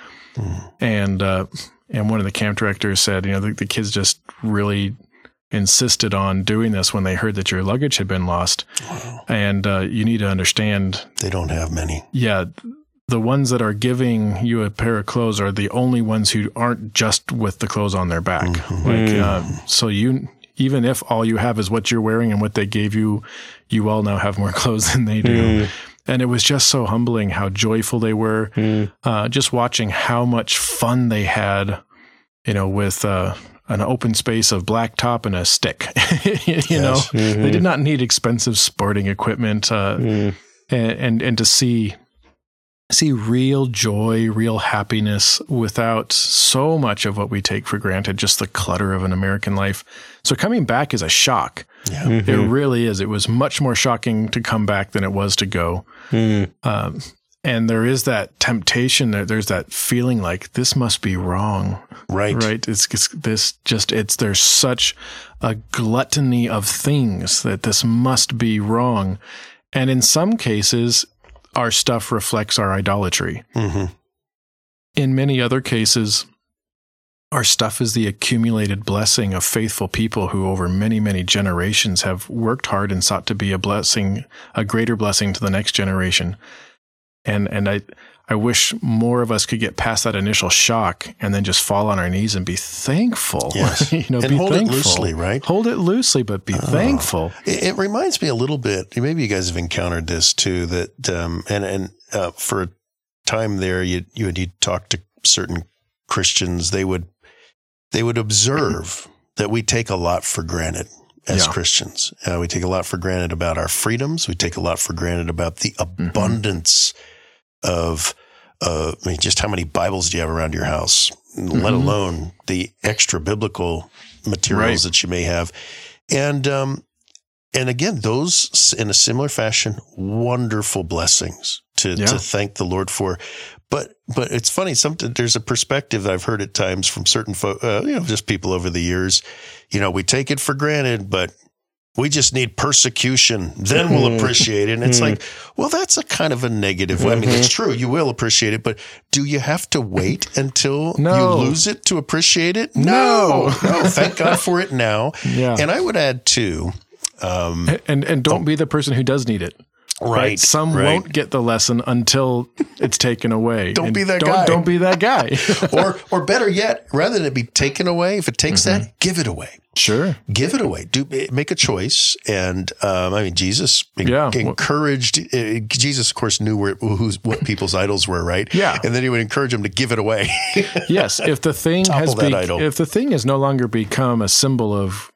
Speaker 2: And uh, and one of the camp directors said, you know, the, the kids just really insisted on doing this when they heard that your luggage had been lost. And uh, you need to understand
Speaker 3: They don't have many.
Speaker 2: yeah, the ones that are giving you a pair of clothes are the only ones who aren't just with the clothes on their back. Like, uh, so you, even if all you have is what you're wearing and what they gave you, you all now have more clothes than they do. And it was just so humbling how joyful they were. Uh, just watching how much fun they had, you know, with, uh, an open space of blacktop and a stick. you know, they did not need expensive sporting equipment. Uh, and, and and to see see real joy, real happiness without so much of what we take for granted, just the clutter of an American life. So coming back is a shock.
Speaker 3: Yeah.
Speaker 2: It really is. It was much more shocking to come back than it was to go. Um, and there is that temptation. There, there's that feeling like this must be wrong,
Speaker 3: Right.
Speaker 2: right? It's, it's this just it's there's such a gluttony of things that this must be wrong, and in some cases, our stuff reflects our idolatry.
Speaker 3: hmm
Speaker 2: In many other cases, our stuff is the accumulated blessing of faithful people who, over many, many generations, have worked hard and sought to be a blessing, a greater blessing to the next generation. And and I I wish more of us could get past that initial shock and then just fall on our knees and be thankful.
Speaker 3: Yes.
Speaker 2: you know,
Speaker 3: And
Speaker 2: be
Speaker 3: hold it loosely, right? Oh.
Speaker 2: Hold it loosely, but be thankful.
Speaker 3: It, it reminds me a little bit. Maybe you guys have encountered this too. That um, and and uh, for a time there, you you would you talk to certain Christians. They would they would observe that we take a lot for granted as
Speaker 2: Yeah.
Speaker 3: Christians. Uh, we take a lot for granted about our freedoms. We take a lot for granted about the
Speaker 2: Mm-hmm.
Speaker 3: Of. Uh, I mean, just how many Bibles do you have around your house? Let
Speaker 2: Mhm.
Speaker 3: alone the extra biblical materials
Speaker 2: Right.
Speaker 3: that you may have, and um, and again, those in a similar fashion, wonderful blessings to
Speaker 2: Yeah.
Speaker 3: to thank the Lord for. But but it's funny. Something there's a perspective that I've heard at times from certain folk, uh, you know, just people over the years. You know, we take it for granted, but we just need persecution, then we'll mm-hmm. appreciate it. And it's mm-hmm. like, well, that's a kind of a negative. way. I mean, it's mm-hmm. true, you will appreciate it, but do you have to wait until
Speaker 2: No.
Speaker 3: you lose it to appreciate it?
Speaker 2: No.
Speaker 3: no, no. Thank God for it now.
Speaker 2: Yeah.
Speaker 3: And I would add too, um,
Speaker 2: and and don't oh. be the person who does need it.
Speaker 3: Right,
Speaker 2: Some
Speaker 3: right.
Speaker 2: won't get the lesson until it's taken away.
Speaker 3: Don't
Speaker 2: And
Speaker 3: be that
Speaker 2: don't,
Speaker 3: guy.
Speaker 2: Don't be that guy.
Speaker 3: or or better yet, rather than it be taken away, if it takes
Speaker 2: Mm-hmm.
Speaker 3: that, give it away.
Speaker 2: sure.
Speaker 3: Give it away. Do make a choice. And um, I mean, Jesus
Speaker 2: Yeah.
Speaker 3: encouraged. Uh, Jesus, of course, knew where who's what people's idols were, right?
Speaker 2: Yeah.
Speaker 3: And then he would encourage them to give it away.
Speaker 2: Yes, if the thing
Speaker 3: Topple
Speaker 2: has be,
Speaker 3: idol.
Speaker 2: if the thing has no longer become a symbol of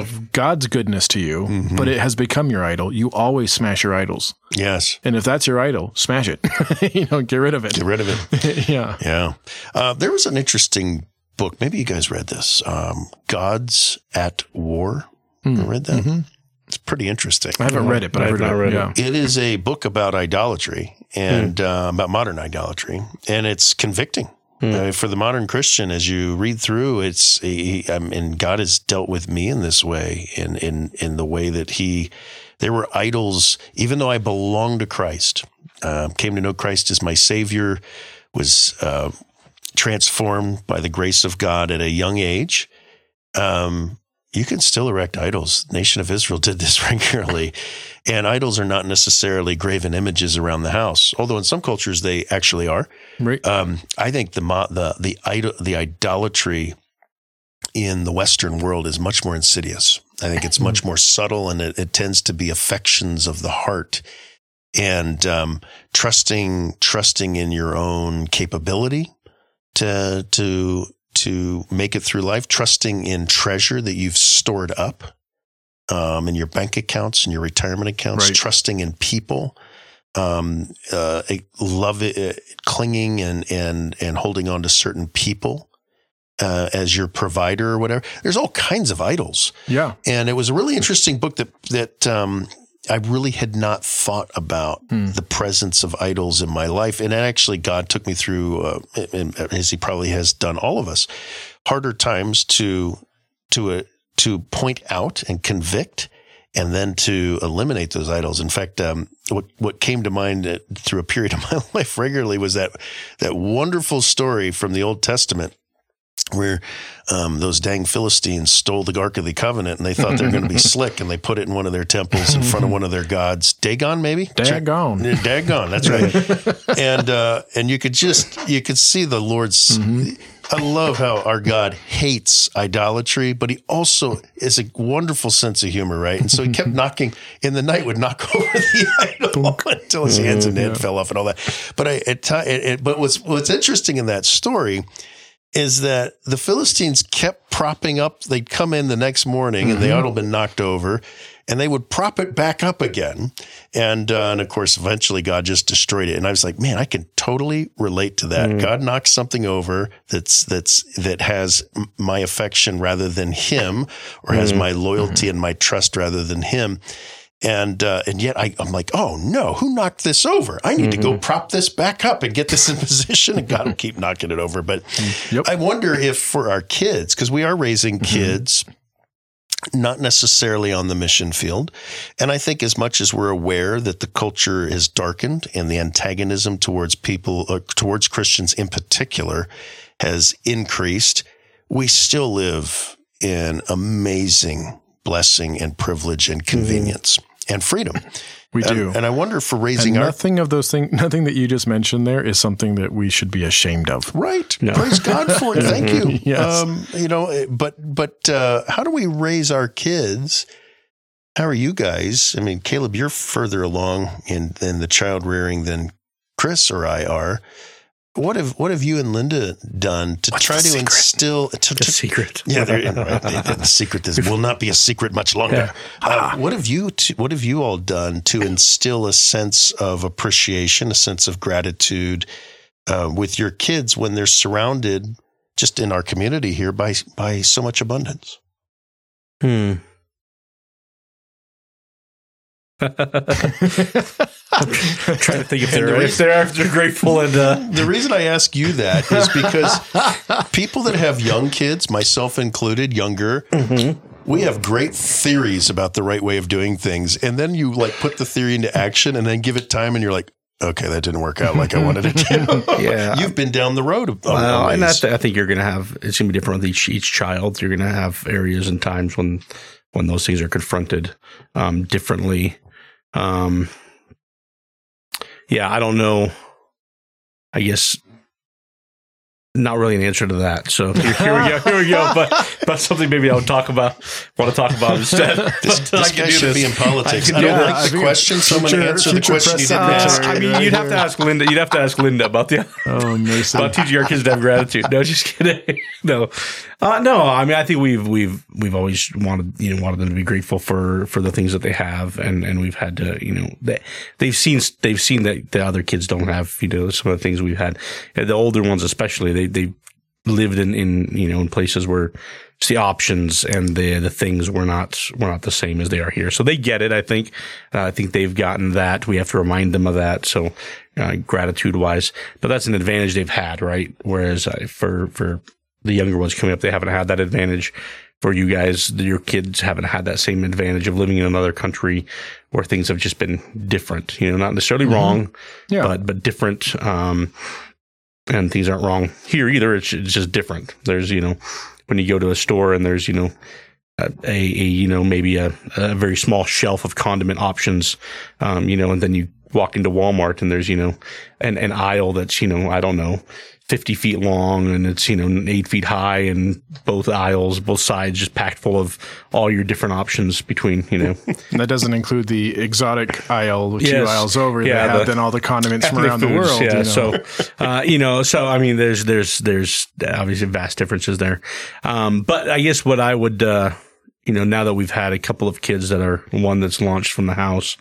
Speaker 2: of God's goodness to you,
Speaker 3: Mm-hmm.
Speaker 2: but it has become your idol, you always smash your idols.
Speaker 3: yes.
Speaker 2: And if that's your idol, smash it. you know, get rid of it.
Speaker 3: Get rid of it.
Speaker 2: yeah.
Speaker 3: Yeah. Uh, there was an interesting book. Maybe you guys read this. Um, Gods at War. You read that? It's pretty interesting.
Speaker 2: I haven't read it, but
Speaker 1: I
Speaker 2: I've
Speaker 1: have
Speaker 2: heard
Speaker 1: not
Speaker 2: it.
Speaker 1: read it.
Speaker 2: yeah.
Speaker 3: It is a book about idolatry and uh, about modern idolatry, and it's convicting. Uh, for the modern Christian, as you read through, it's he, I mean, God has dealt with me in this way, in in in the way that He, there were idols. Even though I belonged to Christ, uh, came to know Christ as my Savior, was uh, transformed by the grace of God at a young age. Um, you can still erect idols. The nation of Israel did this regularly. And idols are not necessarily graven images around the house, although in some cultures they actually are.
Speaker 2: Right.
Speaker 3: Um, I think the the the idol the idolatry in the Western world is much more insidious. I think it's much more subtle, and it, it tends to be affections of the heart and um, trusting trusting in your own capability to to to make it through life, trusting in treasure that you've stored up um, in your bank accounts and your retirement accounts,
Speaker 2: Right.
Speaker 3: trusting in people, um, uh, love it, uh, clinging and and and holding on to certain people uh, as your provider or whatever. There's all kinds of idols,
Speaker 2: Yeah.
Speaker 3: and it was a really interesting book that that um, I really had not thought about the presence of idols in my life. And actually, God took me through, uh, and as He probably has done all of us, harder times to to uh, to point out and convict, and then to eliminate those idols. In fact, um, what what came to mind uh, through a period of my life regularly was that that wonderful story from the Old Testament where um, those dang Philistines stole the Ark of the Covenant and they thought they were going to be slick and they put it in one of their temples in front of one of their gods. Dagon, maybe?
Speaker 2: Daggone.
Speaker 3: Yeah, Dagon, that's right. and uh, and you could just you could see the Lord's. I love how our God hates idolatry, but He also is a wonderful sense of humor, right? And so He kept knocking in the night, would knock over the idol until his hands and head fell off and all that. But I, at it, it, but what's what's interesting in that story is that the Philistines kept propping up. They'd come in the next morning and the idol had been knocked over and they would prop it back up again. And, uh, and of course, eventually God just destroyed it. And I was like, man, I can totally relate to that. Mm. God knocks something over that's, that's, that has my affection rather than him or has mm. my loyalty mm-hmm. and my trust rather than him. And uh, and yet I, I'm like, oh no, who knocked this over? I need to go prop this back up and get this in position. And God will keep knocking it over. But
Speaker 2: Yep.
Speaker 3: I wonder if for our kids, because we are raising kids, not necessarily on the mission field. And I think as much as we're aware that the culture is darkened and the antagonism towards people, uh, towards Christians in particular, has increased, we still live in amazing blessing and privilege and convenience and freedom.
Speaker 2: We do.
Speaker 3: And, I wonder for raising
Speaker 2: and
Speaker 3: our
Speaker 2: nothing of those things, nothing that you just mentioned there is something that we should be ashamed of.
Speaker 3: Right. Praise God for it. Thank you.
Speaker 2: Yes.
Speaker 3: Um, you know, eh, but but uh, how do we raise our kids? How are you guys? I mean, Caleb, you're further along in in the child rearing than Chris or I are. What have what have you and Linda done to
Speaker 1: What's
Speaker 3: try
Speaker 1: the
Speaker 3: to
Speaker 1: secret?
Speaker 3: instill to,
Speaker 1: The secret.
Speaker 3: yeah, there, right. the, the- the secret is, will not be a secret much longer. Uh, what have you t- What have you all done to instill a sense of appreciation, a sense of gratitude uh, with your kids when they're surrounded, just in our community here, by by so much abundance?
Speaker 1: Hmm. I'm trying to think if
Speaker 3: And the
Speaker 1: they're, if
Speaker 3: reason-
Speaker 1: they're, if they're grateful and uh,
Speaker 3: The reason I ask you that is because people that have young kids, myself included, younger, we have great theories about the right way of doing things. And then you like put the theory into action and then give it time and you're like, okay, that didn't work out like I wanted it to.
Speaker 1: Yeah.
Speaker 3: You've been down the road. Of,
Speaker 1: Well,
Speaker 3: of
Speaker 1: and I, th- I think you're going to have it's going to be different with each each child. You're going to have areas and times when when those things are confronted um, differently. Um, yeah, I don't know. I guess not really an answer to that. So here, here we go. Here we go. But but something maybe I would talk about. Want to talk about instead.
Speaker 3: this,
Speaker 1: But I
Speaker 3: this
Speaker 1: can
Speaker 3: guy
Speaker 1: do
Speaker 3: should
Speaker 1: this.
Speaker 3: be in politics.
Speaker 1: I
Speaker 3: I,
Speaker 1: can do
Speaker 3: don't
Speaker 1: that.
Speaker 3: like
Speaker 2: I
Speaker 3: the question, so I'm to
Speaker 2: future-
Speaker 3: answer the question you
Speaker 2: press
Speaker 3: didn't
Speaker 2: secretary.
Speaker 3: ask.
Speaker 1: I mean,
Speaker 2: right
Speaker 1: you'd have to ask Linda. You'd have to ask Linda about the
Speaker 2: Oh, Mason.
Speaker 1: about teaching our kids to have gratitude. No, just kidding. No, uh, no. I mean, I think we've we've we've always wanted you know wanted them to be grateful for for the things that they have, and and we've had to you know they they've seen they've seen that the other kids don't have you know some of the things we've had. The older ones especially they they lived in in you know in places where just the options and the the things were not were not the same as they are here. So they get it. I think. Uh, I think they've gotten that. We have to remind them of that. So uh, gratitude wise, but that's an advantage they've had, right? Whereas uh, for for the younger ones coming up, they haven't had that advantage. For you guys, your kids haven't had that same advantage of living in another country where things have just been different. You know, not necessarily wrong,
Speaker 2: Yeah.
Speaker 1: but but different. Um, and things aren't wrong here either. It's, it's just different. There's, you know, when you go to a store and there's, you know, a, a, you know, maybe a, a very small shelf of condiment options, um, you know, and then you walk into Walmart and there's, you know, an, an aisle that's, you know, I don't know, 50 feet long and it's, you know, eight feet high and both aisles, both sides just packed full of all your different options between, you know,
Speaker 2: And that doesn't include the exotic aisle, two
Speaker 1: Yes.
Speaker 2: aisles over.
Speaker 1: Yeah,
Speaker 2: that have then all the condiments from around the world.
Speaker 1: Yeah,
Speaker 2: you know.
Speaker 1: so uh, you know, so I mean, there's there's there's obviously vast differences there, um, but I guess what I would, uh, you know, now that we've had a couple of kids that are one that's launched from the house.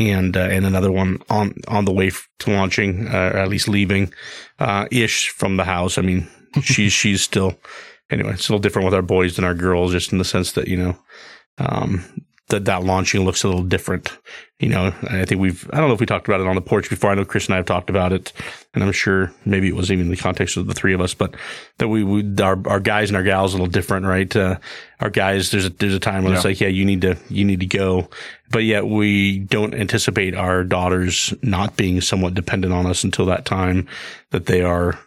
Speaker 1: And uh, and another one on on the way to launching, uh, or at least leaving, uh, ish from the house. I mean, she's she's still anyway. It's a little different with our boys than our girls, just in the sense that you know, um, that that launching looks a little different. You know, I think we've I don't know if we talked about it on the porch before. I know Chris and I have talked about it, and I'm sure maybe it wasn't even in the context of the three of us, but that we, we our our guys and our gals a little different, right? Uh, our guys, there's a there's a time when it's like, yeah, you need to you need to go, but yet we don't anticipate our daughters not being somewhat dependent on us until that time that they are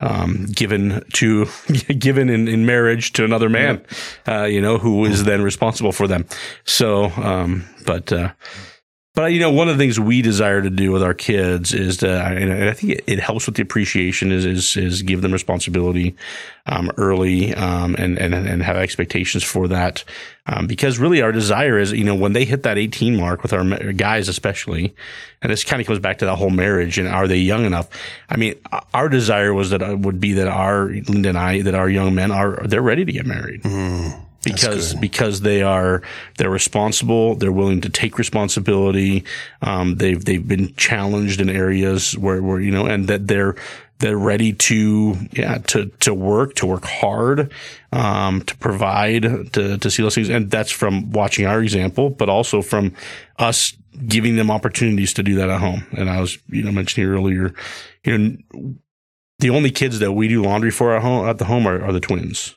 Speaker 1: um, given to given in, in marriage to another man, uh, you know, who is then responsible for them. So, um, but uh, but you know, one of the things we desire to do with our kids is to, and I think it, helps with the appreciation is is is give them responsibility um, early um, and and and have expectations for that. Um, because really our desire is, you know, when they hit that 18 mark with our guys, especially, and this kind of comes back to that whole marriage and are they young enough? I mean, our desire was that it would be that our Linda and I, that our young men are, they're ready to get married because because they are they're responsible they're willing to take responsibility um, they've they've been challenged in areas where where you know and that they're they're ready to yeah to to work to work hard um, to provide to to see those things. And that's from watching our example but also from us giving them opportunities to do that at home. And I was you know mentioning earlier you know the only kids that we do laundry for at home at the home are, are the twins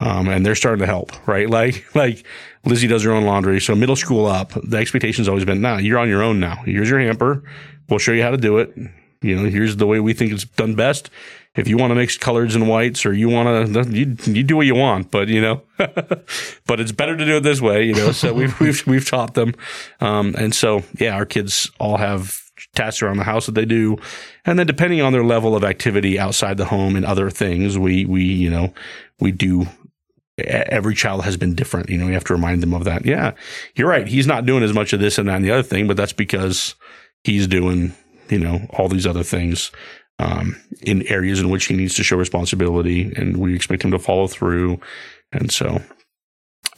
Speaker 1: um, and they're starting to help, right? Like, like Lizzie does her own laundry. So middle school up, the expectation's always been, nah, you're on your own now. Here's your hamper. We'll show you how to do it. You know, here's the way we think it's done best. If you want to mix colors and whites or you want to, you, you do what you want, but you know, but it's better to do it this way, you know, so we've, we've, we've taught them. Um, and so, yeah, our kids all have tasks around the house that they do. And then depending on their level of activity outside the home and other things, we, we, you know, we do every child has been different. You know, you have to remind them of that. Yeah, you're right. He's not doing as much of this and that and the other thing, but that's because he's doing, you know, all these other things um, in areas in which he needs to show responsibility, and we expect him to follow through. And so,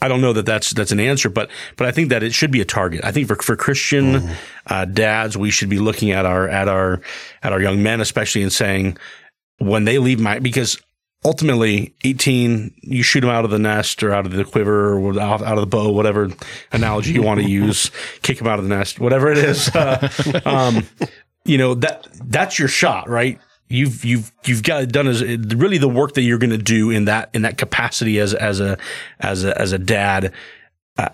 Speaker 1: I don't know that that's that's an answer, but but I think that it should be a target. I think for for Christian uh, dads, we should be looking at our at our at our young men, especially, and saying when they leave my because ultimately 18 you shoot them out of the nest or out of the quiver or out, out of the bow whatever analogy you want to use kick them out of the nest whatever it is. Uh, um, you know that that's your shot right? You've you've you've got done as really the work that you're going to do in that in that capacity as as a as a as a dad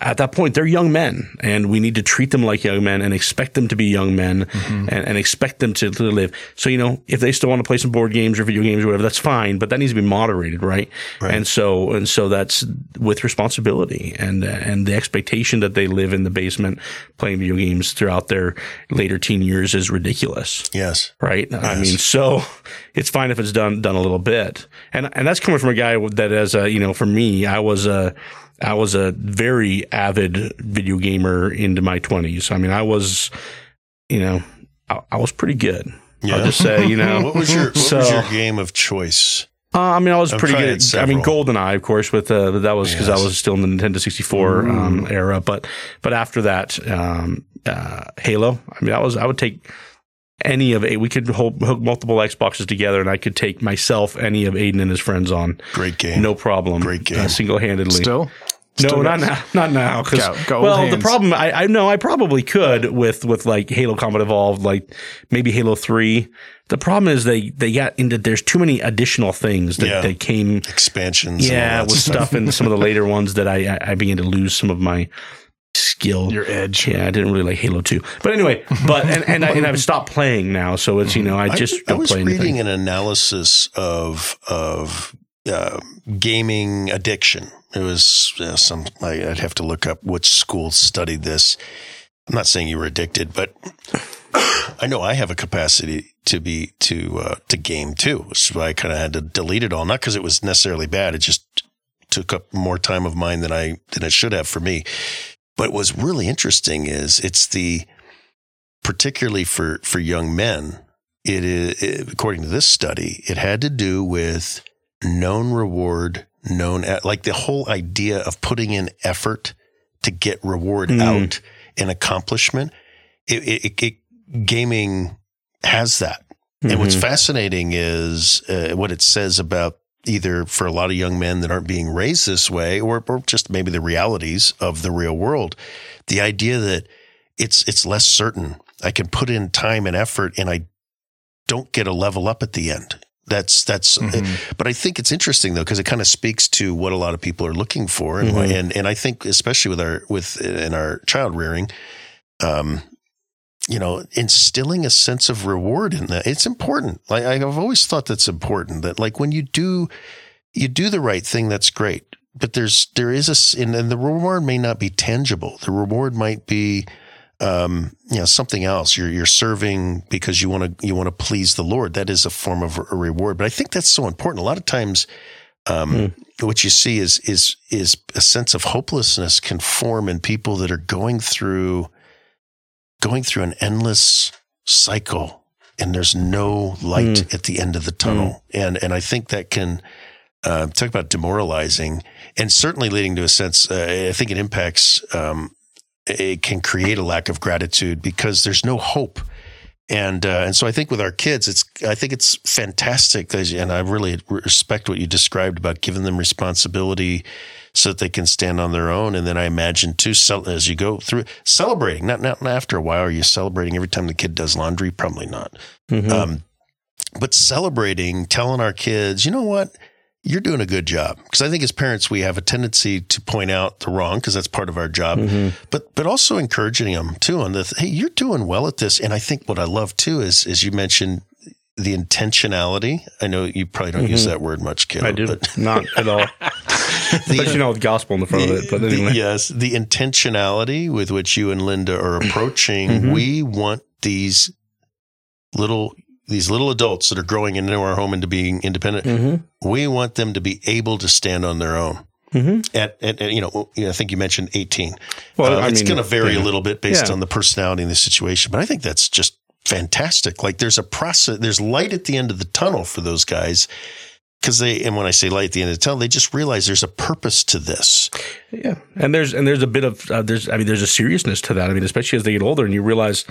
Speaker 1: at that point, they're young men, and we need to treat them like young men and expect them to be young men and, and expect them to, to live. So, you know, if they still want to play some board games or video games or whatever, that's fine, but that needs to be moderated, right? And so, and so that's with responsibility and, uh, and the expectation that they live in the basement playing video games throughout their later teen years is ridiculous
Speaker 3: Yes.
Speaker 1: right? I mean, so it's fine if it's done done a little bit, and and that's coming from a guy that as a you know, for me, I was a I was a very avid video gamer into my twenties. I mean, I was, you know, I, I was pretty good.
Speaker 3: Yeah.
Speaker 1: I'll just say, you know,
Speaker 3: What was your What
Speaker 1: So-
Speaker 3: was your game of choice?
Speaker 1: uh, I mean, I was
Speaker 3: I've
Speaker 1: pretty good. at- I mean. GoldenEye, of course, with uh, that was because
Speaker 3: Yes.
Speaker 1: I was still in the Nintendo 64 um, era. But but after that, um, uh, Halo. I mean, I was I would take any of it. We could hold, hook multiple Xboxes together, and I could take myself, any of Aiden and his friends on,
Speaker 3: Great game.
Speaker 1: no problem,
Speaker 3: Great game.
Speaker 1: uh, single handedly.
Speaker 2: Still?
Speaker 1: No,
Speaker 2: Still
Speaker 1: not
Speaker 2: got-
Speaker 1: now. Not now. 'cause-
Speaker 2: Got- got old
Speaker 1: well, the problem, I, I know I probably could with, with like Halo Combat Evolved, like maybe Halo 3. The problem is they, they got into, there's too many additional things that,
Speaker 3: Yeah.
Speaker 1: that came,
Speaker 3: Expansions.
Speaker 1: yeah,
Speaker 3: and all
Speaker 1: with stuff in some of the later ones that I, I, I began to lose some of my skill.
Speaker 2: Your edge.
Speaker 1: yeah, I didn't really like Halo 2. But anyway, but, and, and, I, and I've stopped playing now. So it's, you know, I just
Speaker 3: I, I
Speaker 1: don't
Speaker 3: was
Speaker 1: play
Speaker 3: reading
Speaker 1: anything.
Speaker 3: an analysis of of uh, gaming addiction. It was uh, some. I, I'd have to look up which school studied this. I'm not saying you were addicted, but I know I have a capacity to be to uh, to game too. So I kind of had to delete it all, not because it was necessarily bad. It just took up more time of mine than I than it should have for me. But what's really interesting is it's the particularly for for young men it is it, according to this study it had to do with known reward known like the whole idea of putting in effort to get reward
Speaker 1: Mm.
Speaker 3: out and accomplishment it, it, gaming has that and what's
Speaker 1: Mhm.
Speaker 3: fascinating is uh, what it says about either for a lot of young men that aren't being raised this way, or, or just maybe the realities of the real world. The idea that it's it's less certain. I can put in time and effort, and I don't get a level up at the end. That's that's.
Speaker 2: Mhm.
Speaker 3: But I think it's interesting though because it kind of speaks to what a lot of people are looking for, and
Speaker 1: Mhm.
Speaker 3: and and I think especially with our with in our child rearing, um, you know, instilling a sense of reward in that it's important. Like I've always thought that's important. That like when you do you do the right thing, that's great. But there's there is a, and, and the reward may not be tangible. The reward might be um, you know something else. You're you're serving because you want to you want to please the Lord. That is a form of a reward. But I think that's so important. A lot of times, um, what you see is is is a sense of hopelessness can form in people that are going through going through an endless cycle, and there's no light at the end of the tunnel. And and I think that can uh, talk about demoralizing, and certainly leading to a sense. Uh, I think it impacts. Um, it can create a lack of gratitude because there's no hope. And uh, and so I think with our kids, it's I think it's fantastic, and I really respect what you described about giving them responsibility so that they can stand on their own. And then I imagine too, as you go through celebrating, not not after a while, are you celebrating every time the kid does laundry? Probably not.
Speaker 1: Mhm.
Speaker 3: Um, but celebrating, telling our kids, you know what, you're doing a good job. Because I think as parents, we have a tendency to point out the wrong because that's part of our job.
Speaker 1: Mhm.
Speaker 3: But but also encouraging them too on the hey, you're doing well at this. And I think what I love too is as you mentioned the intentionality. I know you probably don't use that word much, Caleb.
Speaker 1: I do
Speaker 3: But
Speaker 1: not at all, especially now with gospel in the front of it. But
Speaker 3: the-
Speaker 1: anyway,
Speaker 3: yes, the intentionality with which you and Linda are approaching,
Speaker 1: Mhm.
Speaker 3: we want these little these little adults that are growing into our home into being independent.
Speaker 1: Mm-hmm.
Speaker 3: We want them to be able to stand on their own.
Speaker 1: Mm-hmm.
Speaker 3: At, at, at, you know, I think you mentioned 18.
Speaker 1: Well,
Speaker 3: Uh, it's going to vary
Speaker 1: yeah.
Speaker 3: a little bit based
Speaker 1: Yeah.
Speaker 3: on the personality and the situation, but I think that's just fantastic. Like there's a process, there's light at the end of the tunnel for those guys. Cause they, and when I say light at the end of the tunnel, they just realize there's a purpose to this.
Speaker 1: Yeah, and there's and there's a bit of uh, there's I mean there's a seriousness to that. I mean, especially as they get older, and you realize,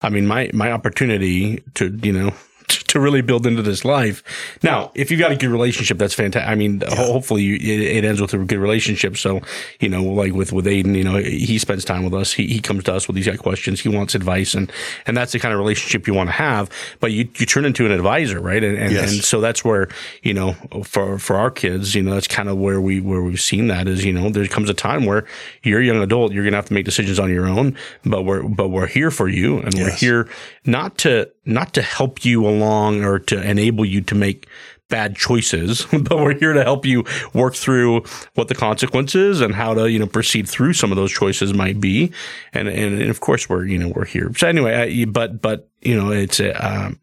Speaker 1: I mean, my my opportunity to you know to really build into this life. Now, if you've got a good relationship, that's fantastic. I mean, ho- hopefully you, it, it ends with a good relationship. So you know, like with with Aiden, you know, he spends time with us. He he comes to us with these questions. He wants advice, and and that's the kind of relationship you want to have. But you you turn into an advisor, right? And and,
Speaker 3: Yes.
Speaker 1: and so that's where you know for for our kids you know that's kind of where we where we've seen that is you know there comes a time where you're a young adult you're gonna have to make decisions on your own but we're but we're here for you and we're here not to not to help you along or to enable you to make bad choices but we're here to help you work through what the consequences and how to you know proceed through some of those choices might be. And and, and of course we're you know we're here. So anyway I, but but you know it's a um,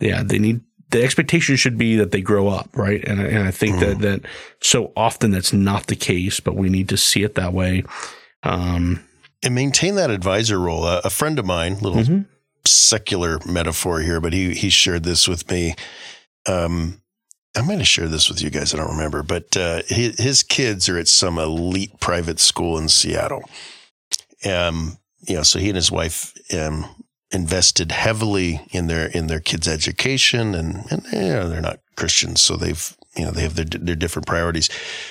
Speaker 1: yeah they need the expectation should be that they grow up right? And, I- and i think that that so often that's not the case but we need to see it that way. Um
Speaker 3: And maintain that advisor role. A, a friend of mine, little
Speaker 1: Mhm.
Speaker 3: Secular metaphor here, but he he shared this with me. Um, I might have shared this with you guys. I don't remember, but uh, his, his kids are at some elite private school in Seattle. Um, you know, so he and his wife um, invested heavily in their in their kids' education, and and you know, they're not Christians, so they've you know they have their their different priorities.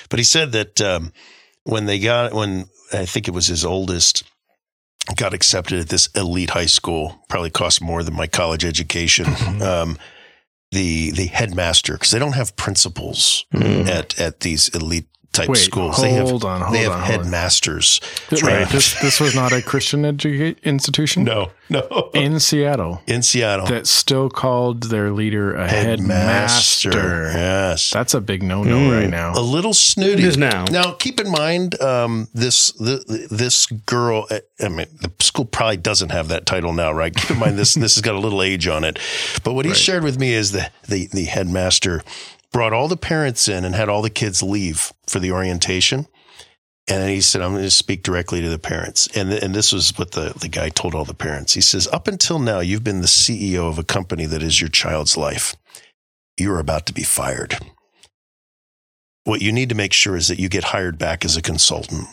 Speaker 3: But he said that um, when they got when I think it was his oldest got accepted at this elite high school, probably cost more than my college education. um, the the headmaster because they don't have principals
Speaker 1: Mm.
Speaker 3: at at these elite type
Speaker 2: Wait,
Speaker 3: schools.
Speaker 2: hold
Speaker 3: they have
Speaker 2: on, hold
Speaker 3: they have
Speaker 2: on, hold on.
Speaker 3: headmasters. Right.
Speaker 2: this this was not a Christian educa- institution
Speaker 3: No, no,
Speaker 2: in Seattle
Speaker 3: in Seattle,
Speaker 2: that still called their leader a headmaster.
Speaker 3: Yes,
Speaker 2: That's a big no no
Speaker 1: Mm.
Speaker 2: right now.
Speaker 3: a little snooty
Speaker 1: It is now.
Speaker 3: Now, keep in mind, um, this the, this girl. uh, I mean, the school probably doesn't have that title now, right? Keep in mind this this has got a little age on it. But what he shared with me is the the the headmaster brought all the parents in and had all the kids leave for the orientation. And he said, I'm going to speak directly to the parents. And, th- and this was what the, the guy told all the parents. He says, Up until now, you've been the CEO of a company that is your child's life. You're about to be fired. What you need to make sure is that you get hired back as a consultant.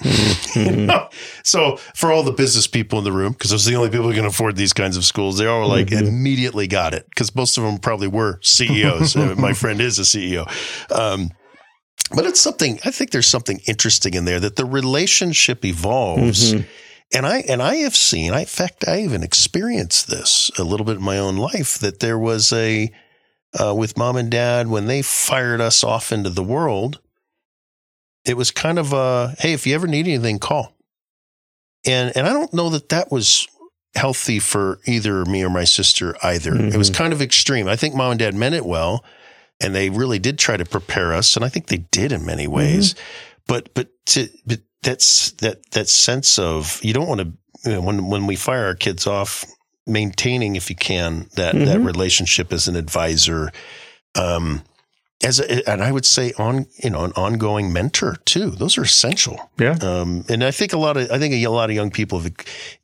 Speaker 3: so for all the business people in the room, because those are the only people who can afford these kinds of schools, they all like immediately got it because most of them probably were CEOs. Uh, My friend is a CEO. Um, but it's something I think there's something interesting in there that the relationship evolves. And I and I have seen, I, in fact, I even experienced this a little bit in my own life that there was a uh, with mom and dad when they fired us off into the world. It was kind of a hey, if you ever need anything, call. And and I don't know that that was healthy for either me or my sister either. It was kind of extreme. I think mom and dad meant it well, and they really did try to prepare us, and I think they did in many ways. But but to but that's that that sense of you don't want to you know, when when we fire our kids off, maintaining if you can that that relationship as an advisor, um, as a, and I would say on you know an ongoing mentor too. Those are essential.
Speaker 1: Yeah.
Speaker 3: Um, and I think a lot of I think a lot of young people have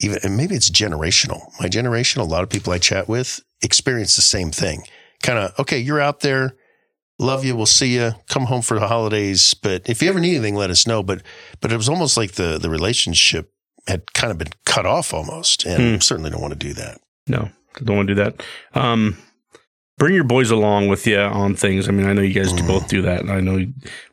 Speaker 3: even and maybe it's generational. My generation, a lot of people I chat with experience the same thing. Kind of okay, you're out there. Love you. We'll see you. Come home for the holidays. But if you ever need anything, let us know. But but it was almost like the the relationship had kind of been cut off almost, and certainly don't want to do that.
Speaker 1: No, don't want to do that. Um, bring your boys along with you on things. I mean, I know you guys do both do that. And I know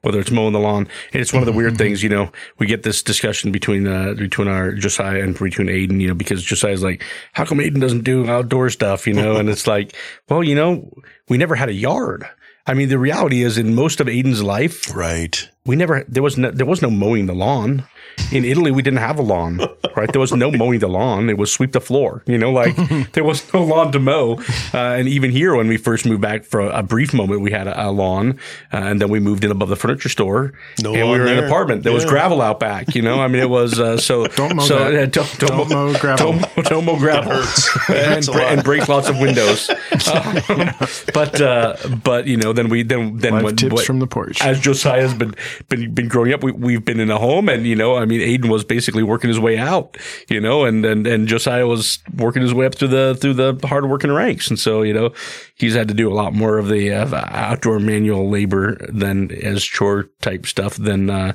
Speaker 1: whether it's mowing the lawn. And it's one of the weird things, you know, we get this discussion between, uh, between our Josiah and between Aiden, you know, because Josiah's like, how come Aiden doesn't do outdoor stuff, you know? and it's like, well, you know, we never had a yard. I mean, the reality is in most of Aiden's life,
Speaker 3: Right.
Speaker 1: we never there was no, there was no mowing the lawn. In Italy, we didn't have a lawn, right? There was no mowing the lawn. It was sweep the floor. You know, like there was no lawn to mow. Uh, and even here, when we first moved back for a, brief moment, we had a, a lawn, uh, and then we moved in above the furniture store,
Speaker 3: No
Speaker 1: and we were in an apartment. There was gravel out back. You know, I mean, it was uh, so
Speaker 2: Don't mow
Speaker 1: so uh, don't, don't,
Speaker 2: Don't
Speaker 1: mow,
Speaker 2: gravel.
Speaker 1: Don't, mow- don't mow gravel. And,
Speaker 3: hurts a
Speaker 1: bre- and breaks lots of windows. Um, but uh, but you know, then we then then
Speaker 2: Life
Speaker 1: when,
Speaker 2: tips
Speaker 1: what-
Speaker 2: from the porch.
Speaker 1: as Josiah's been been been growing up, we, we've been in a home, and you know, I mean, Aiden was basically working his way out, you know, and and and Josiah was working his way up through the through the hard working ranks, and so you know, he's had to do a lot more of the uh, outdoor manual labor than as chore type stuff than. Uh,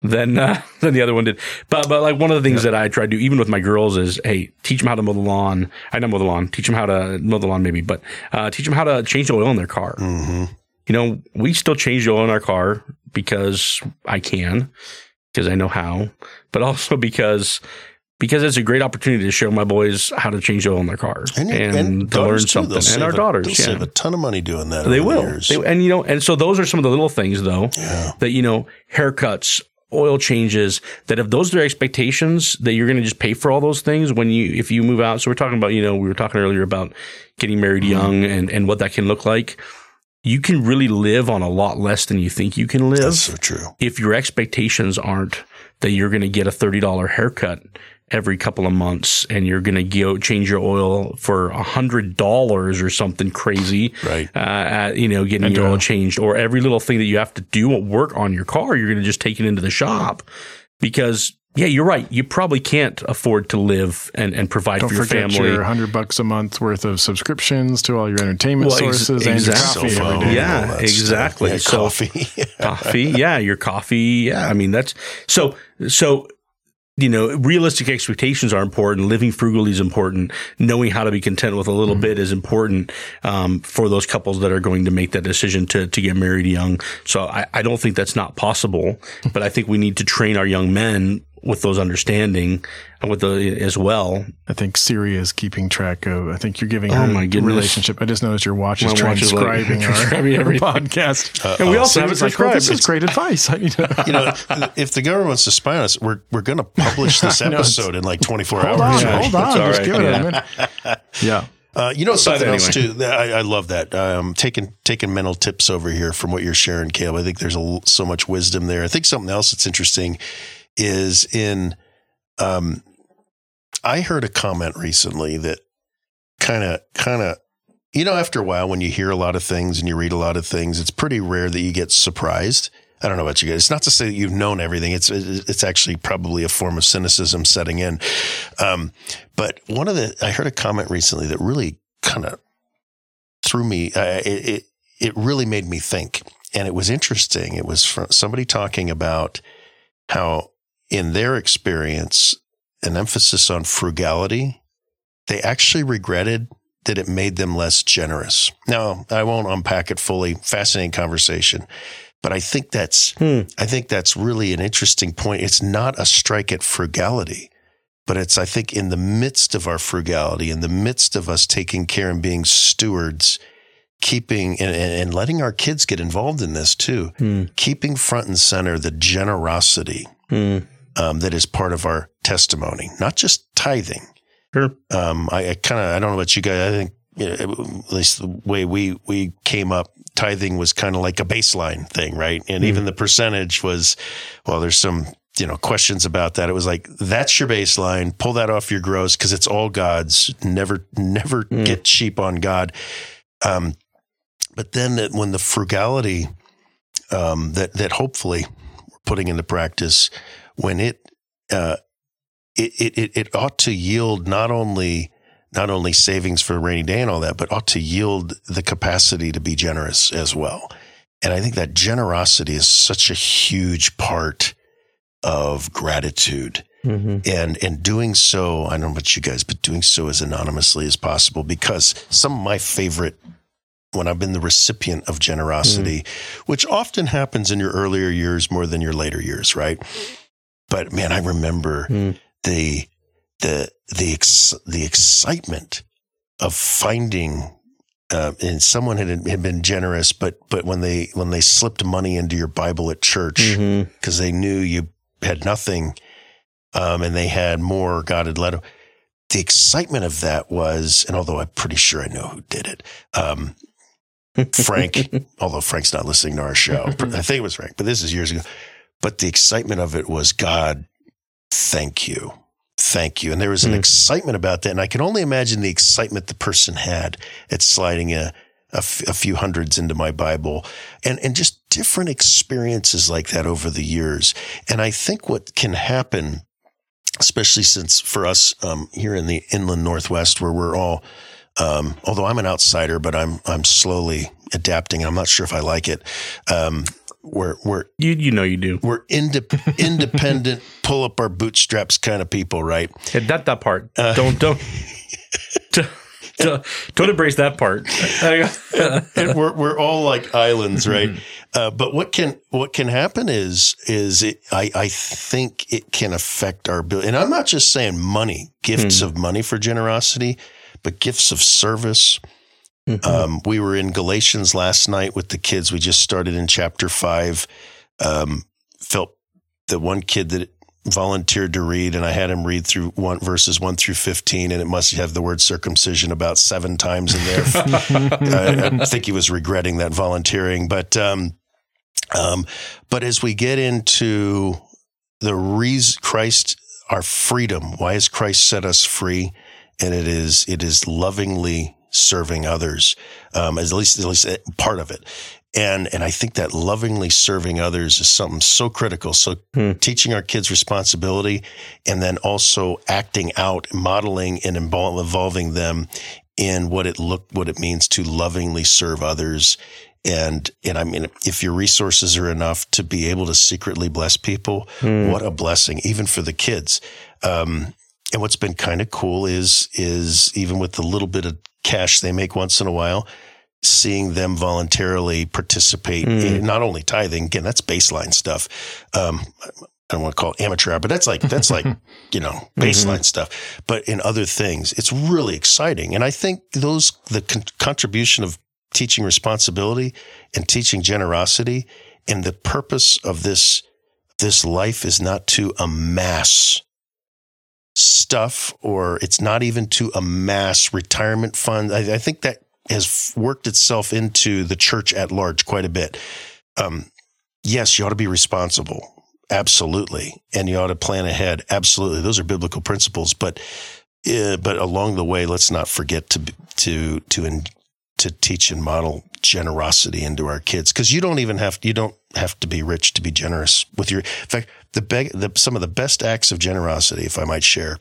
Speaker 1: than uh, than the other one did, but but like one of the things that I try to do, even with my girls, is hey, teach them how to mow the lawn. I know mow the lawn. Teach them how to mow the lawn, maybe, but uh, teach them how to change the oil in their car
Speaker 3: hmm
Speaker 1: you know, we still change the oil in our car because I can, because I know how, but also because because it's a great opportunity to show my boys how to change oil in their car and, to learn something. And our
Speaker 3: a-
Speaker 1: daughters,
Speaker 3: they'll
Speaker 1: yeah.
Speaker 3: save a ton of money doing that.
Speaker 1: They
Speaker 3: over the
Speaker 1: will. They, and you know, and so those are some of the little things though
Speaker 3: yeah.
Speaker 1: that you know, haircuts, oil changes, that if those are expectations that you're going to just pay for all those things when you if you move out. So we're talking about, you know, we were talking earlier about getting married
Speaker 3: Mm-hmm.
Speaker 1: young and and what that can look like. You can really live on a lot less than you think you can live
Speaker 3: That's so true.
Speaker 1: if your expectations aren't that you're going to get a $30 haircut every couple of months and you're going to go change your oil for a hundred dollars or something crazy,
Speaker 3: Right.
Speaker 1: Uh, at, you know, getting your oil changed or every little thing that you have to do at work on your car, you're going to just take it into the shop because yeah, you're right. You probably can't afford to live and, and provide
Speaker 2: Don't
Speaker 1: for your
Speaker 2: forget
Speaker 1: family.
Speaker 2: your hundred bucks a month worth of subscriptions to all your entertainment
Speaker 1: Well, ex-
Speaker 2: sources and your
Speaker 1: exactly.
Speaker 2: coffee
Speaker 3: Cell
Speaker 2: every
Speaker 3: phone,
Speaker 2: day.
Speaker 1: Yeah, exactly.
Speaker 3: Yeah,
Speaker 1: So-
Speaker 3: coffee.
Speaker 1: coffee yeah your coffee yeah i mean that's so so you know realistic expectations are important living frugally is important knowing how to be content with a little bit is important um, for those couples that are going to make that decision to, to get married young so I, I don't think that's not possible but i think we need to train our young men with those understanding and with the as well
Speaker 2: I think Siri is keeping track of. I think you're giving
Speaker 1: Oh
Speaker 2: her
Speaker 1: my goodness.
Speaker 2: relationship. I just noticed your watch is
Speaker 1: My watch is like-
Speaker 2: transcribing our,
Speaker 1: transcribing
Speaker 2: our
Speaker 1: everything.
Speaker 2: podcast.
Speaker 1: and we also have it
Speaker 2: Siri's like, oh,
Speaker 1: subscribed
Speaker 2: this is great advice. I need to-
Speaker 3: you know, if the government wants to spy on us, we're we're going to publish this
Speaker 2: I know, it's-
Speaker 3: episode in like 24
Speaker 2: hold
Speaker 3: hours.
Speaker 2: on,
Speaker 1: Yeah,
Speaker 2: hold on. Just
Speaker 1: right,
Speaker 2: give it
Speaker 1: yeah.
Speaker 2: a minute. Yeah.
Speaker 3: Uh, you know something else too. I, I love that. Um, taking taking mental tips over here from what you're sharing, Caleb. I think there's a, l- so much wisdom there. I think something else that's interesting is in. Um, I heard a comment recently that kind of kind of you know after a while when you hear a lot of things and you read a lot of things, it's pretty rare that you get surprised. I don't know about you guys. It's not to say that you've known everything. It's it's actually probably a form of cynicism setting in. Um, but one of the I heard a comment recently that really kind of threw me. Uh, it, it it really made me think. and it was interesting. It was from somebody talking about how, in their experience, an emphasis on frugality, they actually regretted that it made them less generous. Now, I won't unpack it fully. Fascinating conversation. But I think that's
Speaker 1: Hmm.
Speaker 3: I think that's really an interesting point. It's not a strike at frugality, but it's I think in the midst of our frugality, in the midst of us taking care and being stewards, keeping and, and letting our kids get involved in this too,
Speaker 1: Hmm.
Speaker 3: keeping front and center the generosity
Speaker 1: Hmm.
Speaker 3: Um, that is part of our testimony, not just tithing.
Speaker 1: Sure.
Speaker 3: Um, I, I kind of I don't know about you guys. I think you know, at least the way we we came up, tithing was kind of like a baseline thing, right? And even the percentage was, well, there's some you know questions about that. It was like that's your baseline. Pull that off your gross because it's all God's. Never never
Speaker 1: Mm.
Speaker 3: get cheap on God. Um, but then that when the frugality um, that that hopefully we're putting into practice, when it uh, it, it it ought to yield not only not only savings for a rainy day and all that, but ought to yield the capacity to be generous as well. And I think that generosity is such a huge part of gratitude
Speaker 1: Mhm.
Speaker 3: and and doing so i don't know about you guys but doing so as anonymously as possible because some of my favorite when i've been the recipient of generosity which often happens in your earlier years more than your later years right but man i remember
Speaker 1: Mm.
Speaker 3: the the the ex, the excitement of finding uh, and someone had had been generous, but but when they when they slipped money into your Bible at church because they knew you had nothing, um, and they had more, God had let them. The excitement of that was, and although I'm pretty sure I know who did it, um, Frank, although Frank's not listening to our show, I think it was Frank, but this is years ago. But the excitement of it was, God, thank you. Thank you. And there was an
Speaker 1: Mm.
Speaker 3: excitement about that. And I can only imagine the excitement the person had at sliding a, a, f- a few hundreds into my Bible and, and just different experiences like that over the years. And I think what can happen, especially since for us um, here in the inland Northwest, where we're all, um, although I'm an outsider, but I'm I'm slowly adapting. And I'm not sure if I like it. Um, we're we're
Speaker 1: You you know you do.
Speaker 3: we're indep- independent, pull up our bootstraps kind of people, right?
Speaker 1: Yeah, that that part.
Speaker 3: Uh,
Speaker 1: don't don't don't- don't embrace that part.
Speaker 3: and we're we're all like islands, right? Uh, but what can what can happen is is it, I I think it can affect our ability, and I'm not just saying money, gifts of money for generosity, but gifts of service. Um, we were in Galatians last night with the kids. We just started in chapter five. Um, felt the one kid that volunteered to read, and I had him read through one verses one through fifteen, and it must have the word circumcision about seven times in there. I, I think he was regretting that volunteering, but um, um, but as we get into the reason Christ, our freedom, why has Christ set us free? And it is it is lovingly serving others, um, at least at least part of it. And and I think that lovingly serving others is something so critical. So
Speaker 1: Hmm.
Speaker 3: teaching our kids responsibility, and then also acting out, modeling, and invol- involving them in what it look what it means to lovingly serve others. And and I mean, if your resources are enough to be able to secretly bless people,
Speaker 1: Hmm.
Speaker 3: what a blessing, even for the kids. Um, and what's been kind of cool is is even with the little bit of cash they make once in a while, seeing them voluntarily participate in not only tithing. Again, that's baseline stuff. Um, I don't want to call it amateur hour, but that's like that's like you know baseline stuff. But in other things, it's really exciting, and I think those the con- contribution of teaching responsibility and teaching generosity, and the purpose of this this life is not to amass stuff, or it's not even to amass retirement funds. I, I think that has worked itself into the church at large quite a bit. Um, yes, you ought to be responsible. Absolutely. And you ought to plan ahead. Absolutely. Those are biblical principles. But, uh, but along the way, let's not forget to, to, to, in, to teach and model generosity into our kids. Cause you don't even have, you don't have to be rich to be generous with your, in fact, the, beg, the some of the best acts of generosity, if I might share,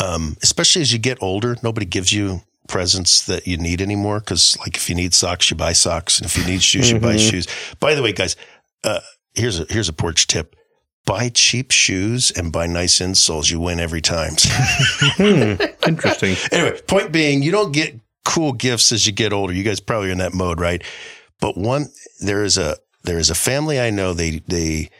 Speaker 3: um, especially as you get older, nobody gives you presents that you need anymore. Cause like if you need socks, you buy socks. And if you need shoes, you buy shoes. By the way, guys, uh, here's a, here's a porch tip. Buy cheap shoes and buy nice insoles. You win every time.
Speaker 1: Hmm, interesting.
Speaker 3: anyway, point being, you don't get cool gifts as you get older. You guys probably are in that mode, right? But one, there is a, there is a family I know. They, they,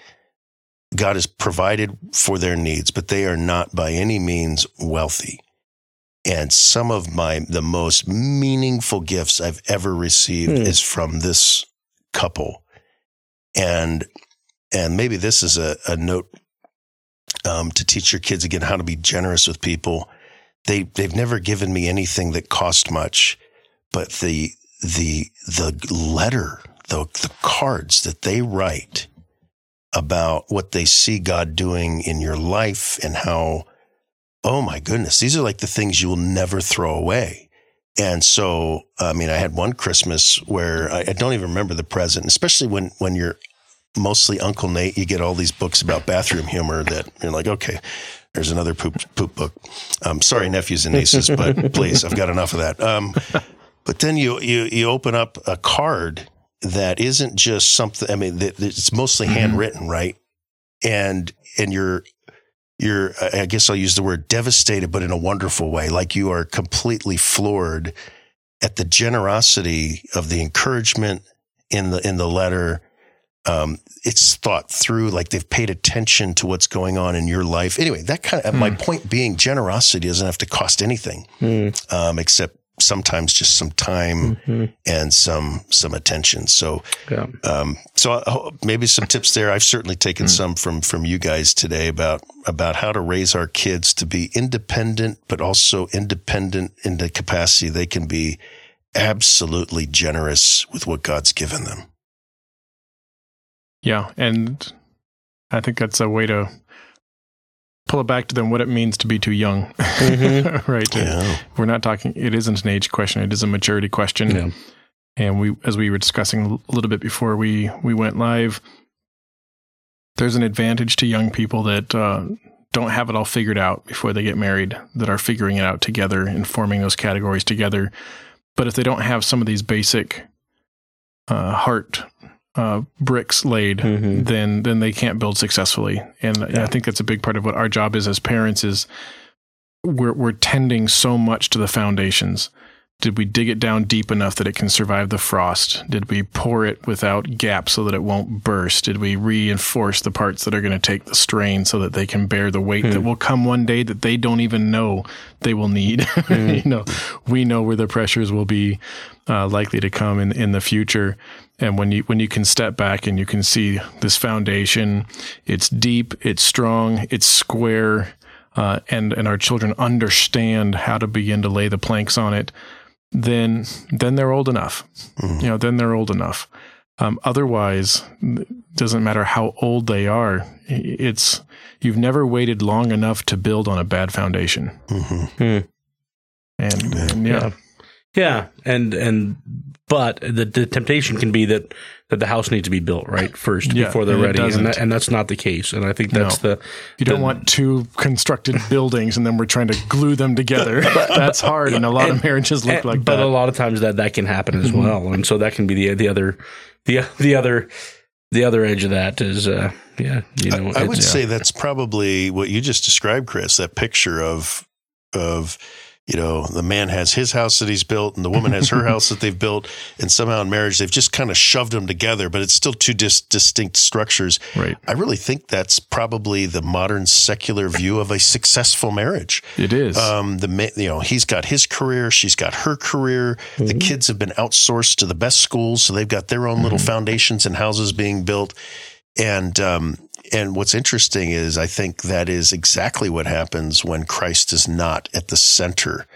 Speaker 3: God has provided for their needs, but they are not by any means wealthy. And some of my, the most meaningful gifts I've ever received
Speaker 1: Hmm.
Speaker 3: is from this couple. And, and maybe this is a, a note um, to teach your kids again how to be generous with people. They, they've never given me anything that cost much, but the, the, the letter, the, the cards that they write about what they see God doing in your life and how, oh my goodness, these are like the things you will never throw away. And so, I mean, I had one Christmas where I, I don't even remember the present, especially when, when you're mostly Uncle Nate, you get all these books about bathroom humor that you're like, okay, there's another poop, poop book. Um, sorry, nephews and nieces, but please, I've got enough of that. Um, but then you, you, you open up a card that isn't just something, I mean, that, it's mostly handwritten, right? And, and you're, you're, I guess I'll use the word devastated, but in a wonderful way. Like you are completely floored at the generosity of the encouragement in the, in the letter. Um, it's thought through, like they've paid attention to what's going on in your life. Anyway, that kind of, my point being generosity doesn't have to cost anything,
Speaker 1: Hmm,
Speaker 3: um, except sometimes just some time
Speaker 1: mhm,
Speaker 3: and some, some attention. So,
Speaker 1: yeah.
Speaker 3: um, so maybe some tips there. I've certainly taken some from from you guys today about about how to raise our kids to be independent, but also independent in the capacity they can be absolutely generous with what God's given them.
Speaker 2: Yeah, and I think that's a way to pull it back to them what it means to be too young.
Speaker 1: Mhm.
Speaker 2: right.
Speaker 3: Yeah,
Speaker 2: We're not talking it isn't an age question, it is a maturity question.
Speaker 1: Yeah.
Speaker 2: And we as we were discussing a little bit before we we went live, there's an advantage to young people that uh, don't have it all figured out before they get married, that are figuring it out together and forming those categories together. But if they don't have some of these basic uh, heart uh, bricks laid,
Speaker 1: Mhm.
Speaker 2: then then they can't build successfully. And I think that's a big part of what our job is as parents is we're we're tending so much to the foundations. Did we dig it down deep enough that it can survive the frost? Did we pour it without gaps so that it won't burst? Did we reinforce the parts that are going to take the strain so that they can bear the weight that will come one day that they don't even know they will need? you know, we know where the pressures will be uh, likely to come in in the future. And when you when you can step back and you can see this foundation, it's deep, it's strong, it's square, uh, and and our children understand how to begin to lay the planks on it, then then they're old enough.
Speaker 3: Mhm.
Speaker 2: You know, then they're old enough. Um, otherwise, it doesn't matter how old they are. It's you've never waited long enough to build on a bad foundation.
Speaker 3: Mhm.
Speaker 2: And, and yeah,
Speaker 1: Yeah. Yeah, and and but the, the temptation can be that that the house needs to be built right first
Speaker 2: Yeah,
Speaker 1: before they're
Speaker 2: and
Speaker 1: ready, and, that, and that's not the case. And I think that's the
Speaker 2: you don't
Speaker 1: the-
Speaker 2: want two constructed buildings and then we're trying to glue them together. That's hard, and a lot of marriages look
Speaker 1: and-
Speaker 2: like
Speaker 1: but
Speaker 2: that.
Speaker 1: a lot of times that that can happen as
Speaker 2: Mhm.
Speaker 1: well, and so that can be the the other the the other the other edge of that is uh yeah you know
Speaker 3: I, I would
Speaker 1: it's-
Speaker 3: say that's probably what you just described, Chris. That picture of of you know the man has his house that he's built, and the woman has her house that they've built, and somehow in marriage they've just kind of shoved them together, but it's still two dis- distinct structures.
Speaker 2: right.
Speaker 3: I really think that's probably the modern secular view of a successful marriage.
Speaker 2: It is.
Speaker 3: Um, the, you know, he's got his career, she's got her career. The kids have been outsourced to the best schools, so they've got their own little foundations and houses being built. And um, and what's interesting is I think that is exactly what happens when Christ is not at the center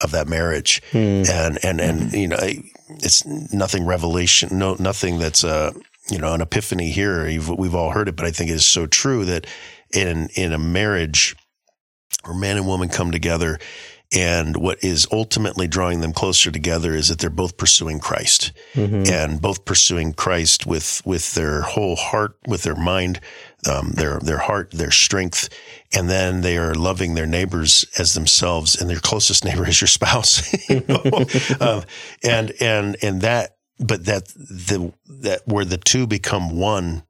Speaker 3: of that marriage.
Speaker 1: Hmm.
Speaker 3: And and and you know it's nothing revelation, no nothing that's a you know an epiphany here. You've, we've all heard it, but I think it is so true that in in a marriage where man and woman come together And what is ultimately drawing them closer together is that they're both pursuing Christ and both pursuing Christ with, with their whole heart, with their mind, um, their, their heart, their strength. And then they are loving their neighbors as themselves and their closest neighbor is your spouse. you know? um, and, and, and that, but that the, that where the two become one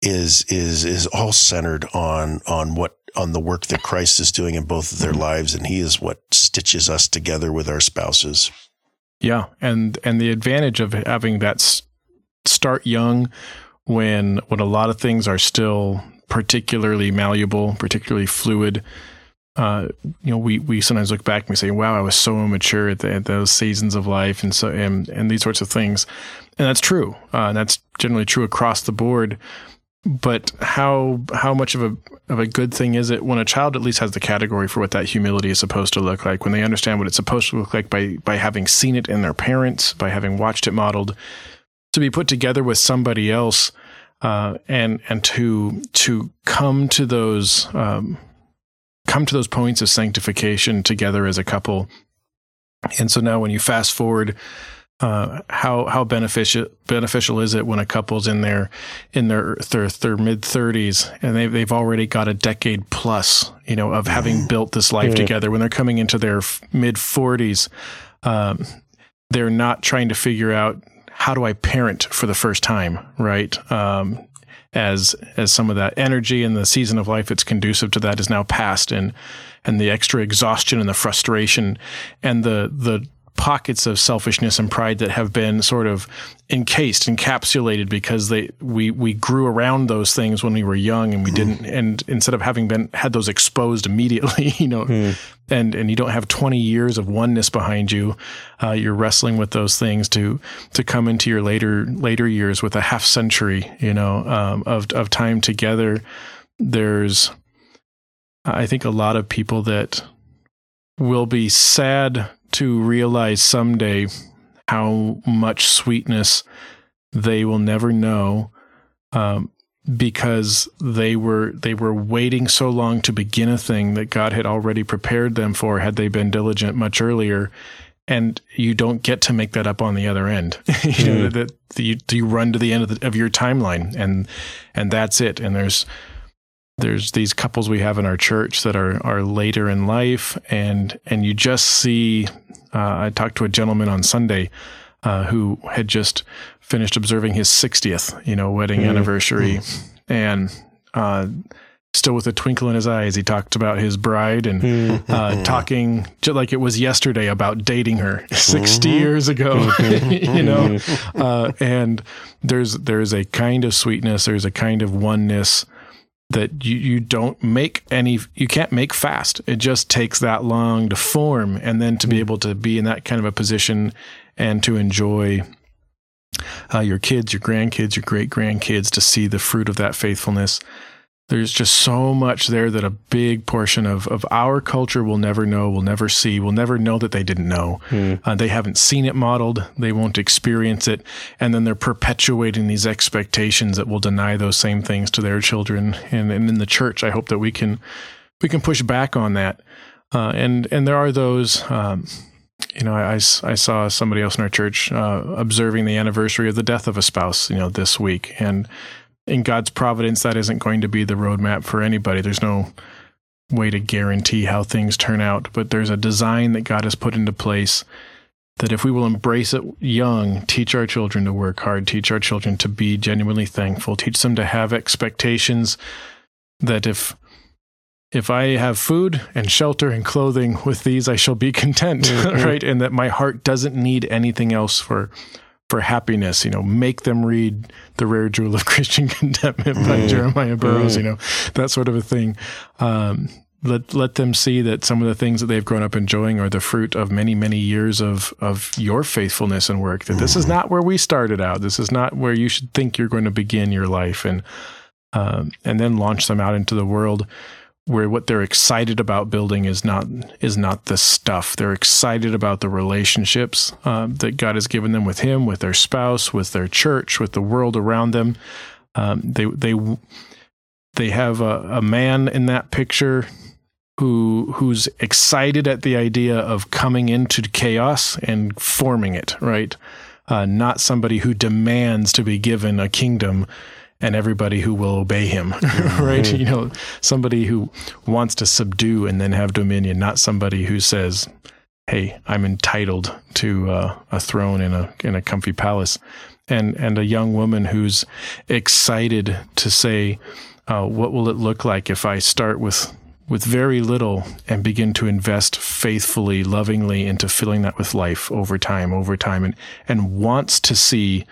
Speaker 3: is, is, is all centered on, on what on the work that Christ is doing in both of their lives, and He is what stitches us together with our spouses.
Speaker 2: Yeah, and and the advantage of having that start young, when when a lot of things are still particularly malleable, particularly fluid. Uh, you know, we we sometimes look back and we say, "Wow, I was so immature at, the, at those seasons of life," and so and and these sorts of things, and that's true. Uh, and that's generally true across the board but how how much of a of a good thing is it when a child at least has the category for what that humility is supposed to look like when they understand what it's supposed to look like by by having seen it in their parents by having watched it modeled to be put together with somebody else uh, and and to to come to those um, come to those points of sanctification together as a couple. And so now when you fast forward uh, how how beneficial beneficial is it when a couple's in their in their their, their mid thirties and they they've already got a decade plus you know of having built this life together. When they're coming into their mid forties um, they're not trying to figure out how do I parent for the first time right? Um, as as some of that energy and the season of life that's conducive to that is now past and and the extra exhaustion and the frustration and the the pockets of selfishness and pride that have been sort of encased, encapsulated because they we we grew around those things when we were young and we didn't and instead of having been had those exposed immediately, you know, and and you don't have 20 years of oneness behind you, uh, you're wrestling with those things to to come into your later later years with a half century, you know, um, of of time together. There's I think a lot of people that will be sad to realize someday how much sweetness they will never know um, because they were they were waiting so long to begin a thing that God had already prepared them for had they been diligent much earlier. And you don't get to make that up on the other end. You know that you, you run to the end of, the, of your timeline and and that's it. And there's there's these couples we have in our church that are are later in life and and you just see uh, I talked to a gentleman on Sunday uh, who had just finished observing his 60th you know wedding anniversary. And uh, still with a twinkle in his eyes he talked about his bride and uh, talking just like it was yesterday about dating her 60 years ago you know? Uh, and there's there's a kind of sweetness there's a kind of oneness that you, you don't make any you can't make fast. It just takes that long to form and then to be able to be in that kind of a position and to enjoy uh, your kids your grandkids your great grandkids to see the fruit of that faithfulness there's just so much there that a big portion of, of our culture will never know, will never see, will never know that they didn't know. Uh, they haven't seen it modeled, they won't experience it, and then they're perpetuating these expectations that will deny those same things to their children. And, and in the church, I hope that we can we can push back on that. Uh, and and there are those. Um, you know, I, I, I saw somebody else in our church uh, observing the anniversary of the death of a spouse, you know, this week, and in God's providence, that isn't going to be the roadmap for anybody. There's no way to guarantee how things turn out, but there's a design that God has put into place that if we will embrace it young, teach our children to work hard, teach our children to be genuinely thankful, teach them to have expectations that if if I have food and shelter and clothing with these, I shall be content, mm-hmm. right? And that my heart doesn't need anything else for for happiness. You know, make them read The Rare Jewel of Christian Contentment by Jeremiah Burroughs, you know, that sort of a thing. Um, let let them see that some of the things that they've grown up enjoying are the fruit of many many years of of your faithfulness and work that this is not where we started out. This is not where you should think you're going to begin your life. And um, and then launch them out into the world where what they're excited about building is not is not the stuff. They're excited about the relationships uh, that God has given them with Him, with their spouse, with their church, with the world around them. Um, they they they have a, a man in that picture who who's excited at the idea of coming into chaos and forming it, right? Uh, not somebody who demands to be given a kingdom and everybody who will obey him, right? You know, somebody who wants to subdue and then have dominion, not somebody who says, "Hey, I'm entitled to uh, a throne in a in a comfy palace," and and a young woman who's excited to say, uh, "What will it look like if I start with?" With very little and begin to invest faithfully, lovingly into filling that with life over time, over time, and, and wants to see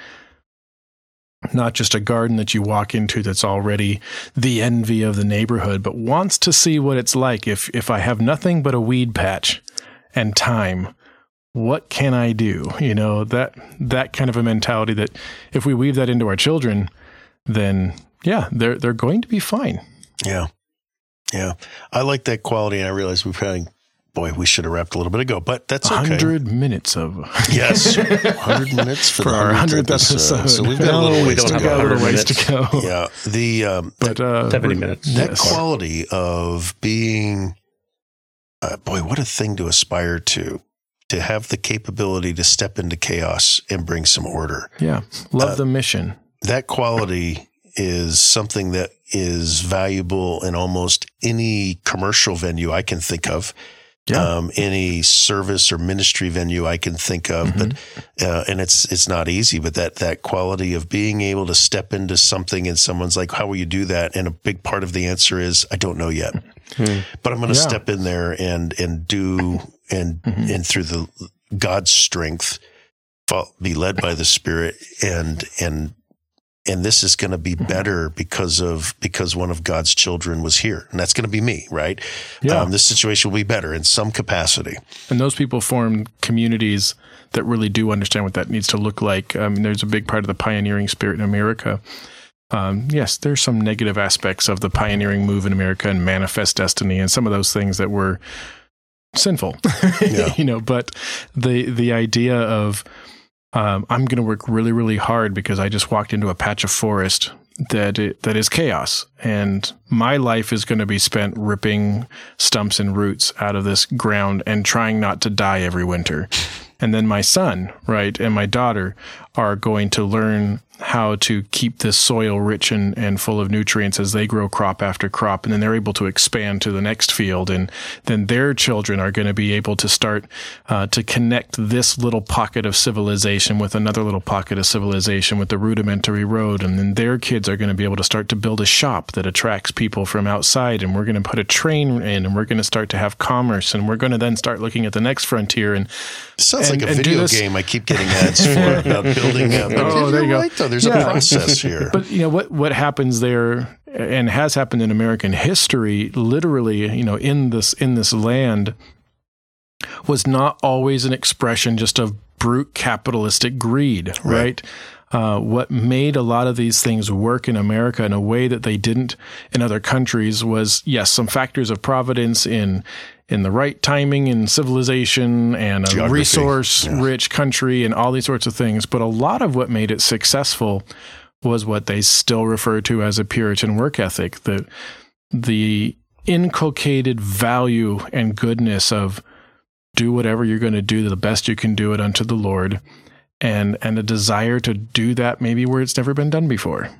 Speaker 2: not just a garden that you walk into that's already the envy of the neighborhood, but wants to see what it's like if if I have nothing but a weed patch and time. What can I do? You know, that that kind of a mentality that if we weave that into our children, then yeah, they're they're going to be fine.
Speaker 3: Yeah. Yeah. I like that quality and I realize we've had boy, we should have wrapped a little bit ago, but that's okay.
Speaker 2: 100 minutes of
Speaker 3: yes, 100 minutes for,
Speaker 2: for
Speaker 3: the
Speaker 2: our 100th episode.
Speaker 3: episode. So we've got a little
Speaker 1: No, we
Speaker 3: ways
Speaker 1: don't
Speaker 3: to
Speaker 1: have
Speaker 2: got a
Speaker 3: go.
Speaker 2: little
Speaker 1: 100
Speaker 2: ways to go.
Speaker 3: Yeah, the um,
Speaker 2: But uh,
Speaker 1: 70 minutes.
Speaker 3: that
Speaker 2: yes.
Speaker 3: quality of being, uh, boy, what a thing to aspire to. To have the capability to step into chaos and bring some order.
Speaker 2: Yeah, love
Speaker 3: Uh,
Speaker 2: the mission.
Speaker 3: That quality is something that is valuable in almost any commercial venue I can think of.
Speaker 2: Yeah.
Speaker 3: Um, any service or ministry venue I can think of,
Speaker 2: Mm-hmm.
Speaker 3: but uh, and it's it's not easy. But that that quality of being able to step into something and someone's like, "How will you do that?" And a big part of the answer is, "I don't know yet." But I'm going to
Speaker 2: Yeah.
Speaker 3: step in there and and do and
Speaker 2: Mhm.
Speaker 3: and through the God's strength, be led by the Spirit and and and this is going to be better because of because one of God's children was here, and that's going to be me, right?
Speaker 2: Yeah.
Speaker 3: Um, this situation will be better in some capacity.
Speaker 2: And those people form communities that really do understand what that needs to look like. I mean, there's a big part of the pioneering spirit in America. Um, yes, there's some negative aspects of the pioneering move in America and manifest destiny and some of those things that were sinful,
Speaker 3: Yeah.
Speaker 2: you know, but the, the idea of, um, I'm going to work really, really hard because I just walked into a patch of forest that it, that is chaos, and my life is going to be spent ripping stumps and roots out of this ground and trying not to die every winter. And then my son, right, and my daughter are going to learn how to keep this soil rich and, and full of nutrients as they grow crop after crop. And then they're able to expand to the next field. And then their children are going to be able to start uh, to connect this little pocket of civilization with another little pocket of civilization with the rudimentary road. And then their kids are going to be able to start to build a shop that attracts people from outside. And we're going to put a train in and we're going to start to have commerce. And we're going to then start looking at the next frontier. And
Speaker 3: It sounds
Speaker 2: And-
Speaker 3: like a video game. I keep getting ads for about building. Uh, but
Speaker 2: Oh, there you go.
Speaker 3: right, though. There's
Speaker 2: Yeah.
Speaker 3: a process here.
Speaker 2: But you know what what happens there and has happened in American history, literally, you know, in this in this land, was not always an expression just of brute capitalistic greed, right? Uh, what made a lot of these things work in America in a way that they didn't in other countries was yes, some factors of providence in in the right timing and civilization and a
Speaker 3: Geography,
Speaker 2: resource
Speaker 3: yeah.
Speaker 2: rich country and all these sorts of things. But a lot of what made it successful was what they still refer to as a Puritan work ethic. The the inculcated value and goodness of do whatever you're going to do the best you can do it unto the Lord and and a desire to do that maybe where it's never been done before.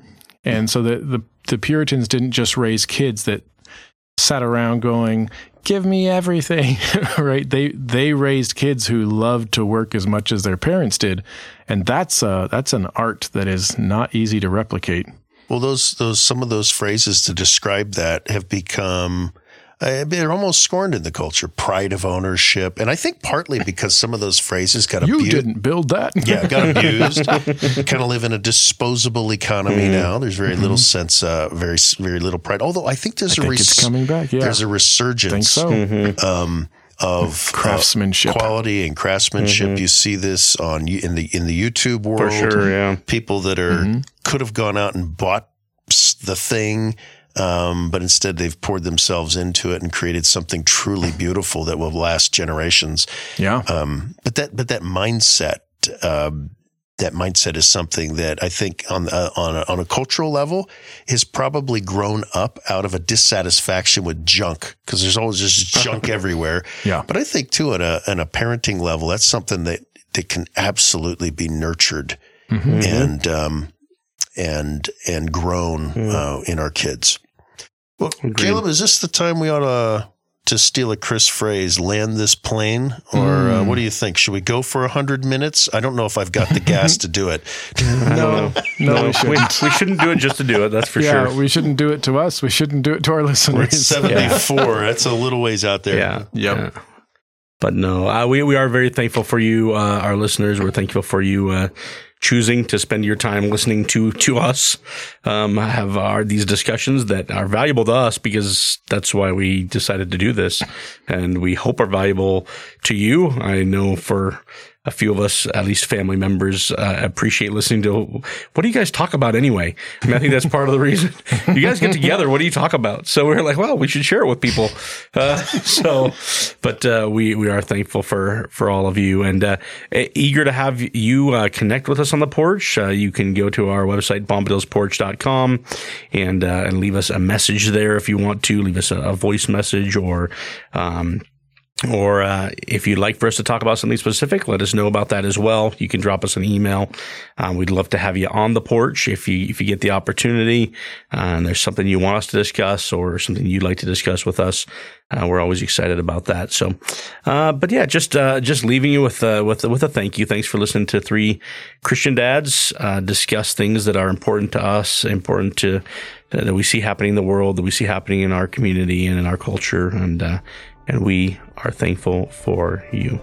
Speaker 2: And so the the, the Puritans didn't just raise kids that sat around going, "Give me everything," right? They they raised kids who loved to work as much as their parents did, and that's uh that's an art that is not easy to replicate.
Speaker 3: Well, those those some of those phrases to describe that have become they're almost scorned in the culture. Pride of ownership, and I think partly because some of those phrases got abused.
Speaker 2: You
Speaker 3: abused.
Speaker 2: didn't build that,
Speaker 3: Yeah, got abused. kind of live in a disposable economy now. There's very little sense, uh, very very little pride. Although I think there's
Speaker 2: I
Speaker 3: a
Speaker 2: think it's
Speaker 3: res-
Speaker 2: coming back. Yeah,
Speaker 3: there's a
Speaker 2: I think
Speaker 3: resurgence
Speaker 2: so.
Speaker 3: um, of uh,
Speaker 2: Craftsmanship.
Speaker 3: quality and craftsmanship. You see this on in the in the YouTube world.
Speaker 1: For sure, yeah.
Speaker 3: People that are
Speaker 2: Mm-hmm.
Speaker 3: could have gone out and bought the thing. Um, but instead, they've poured themselves into it and created something truly beautiful that will last generations.
Speaker 2: Yeah,
Speaker 3: Um, but that, but that mindset, um, that mindset is something that I think on uh, on a, on a cultural level has probably grown up out of a dissatisfaction with junk because there's always just junk everywhere.
Speaker 2: Yeah.
Speaker 3: But I think too at a at a parenting level, that's something that that can absolutely be nurtured
Speaker 2: Mm-hmm.
Speaker 3: and um, and and grown uh, in our kids. Well,
Speaker 1: Agreed.
Speaker 3: Caleb, is this the time we ought to to steal a Chris phrase, land this plane, or uh, what do you think? Should we go for hundred minutes? I don't know if I've got the gas to do it.
Speaker 2: No, no, we
Speaker 1: we,
Speaker 2: shouldn't.
Speaker 1: we shouldn't do it just to do it. That's for
Speaker 2: yeah,
Speaker 1: sure.
Speaker 2: we shouldn't do it to us. We shouldn't do it to our
Speaker 3: We're at
Speaker 2: listeners.
Speaker 3: seventy four. That's a little ways out there.
Speaker 1: Yeah.
Speaker 2: Yep.
Speaker 1: yeah. But no, uh, we we are very thankful for you, uh, our listeners. We're thankful for you uh, choosing to spend your time listening to to us. Um, have our these discussions that are valuable to us because that's why we decided to do this, and we hope are valuable to you. I know for a few of us, at least family members, uh, appreciate listening to what do you guys talk about anyway? I I think that's part of the reason you guys get together. What do you talk about? So we're like, well, we should share it with people. Uh, so, but uh, we we are thankful for for all of you and uh, eager to have you uh, connect with us on the porch. Uh, you can go to our website bombadilsporch.com and and leave us a message there if you want to. Leave us a, a voice message or. Um, or uh, if you'd like for us to talk about something specific, let us know about that as well. You can drop us an email. Um, we'd love to have you on the porch if you if you get the opportunity. Uh, and there's something you want us to discuss or something you'd like to discuss with us. Uh, we're always excited about that. So, uh, but yeah, just uh, just leaving you with with with a thank you. Thanks for listening to three Christian dads uh, discuss things that are important to us, important to that we see happening in the world, that we see happening in our community and in our culture, and uh, and we are thankful for you.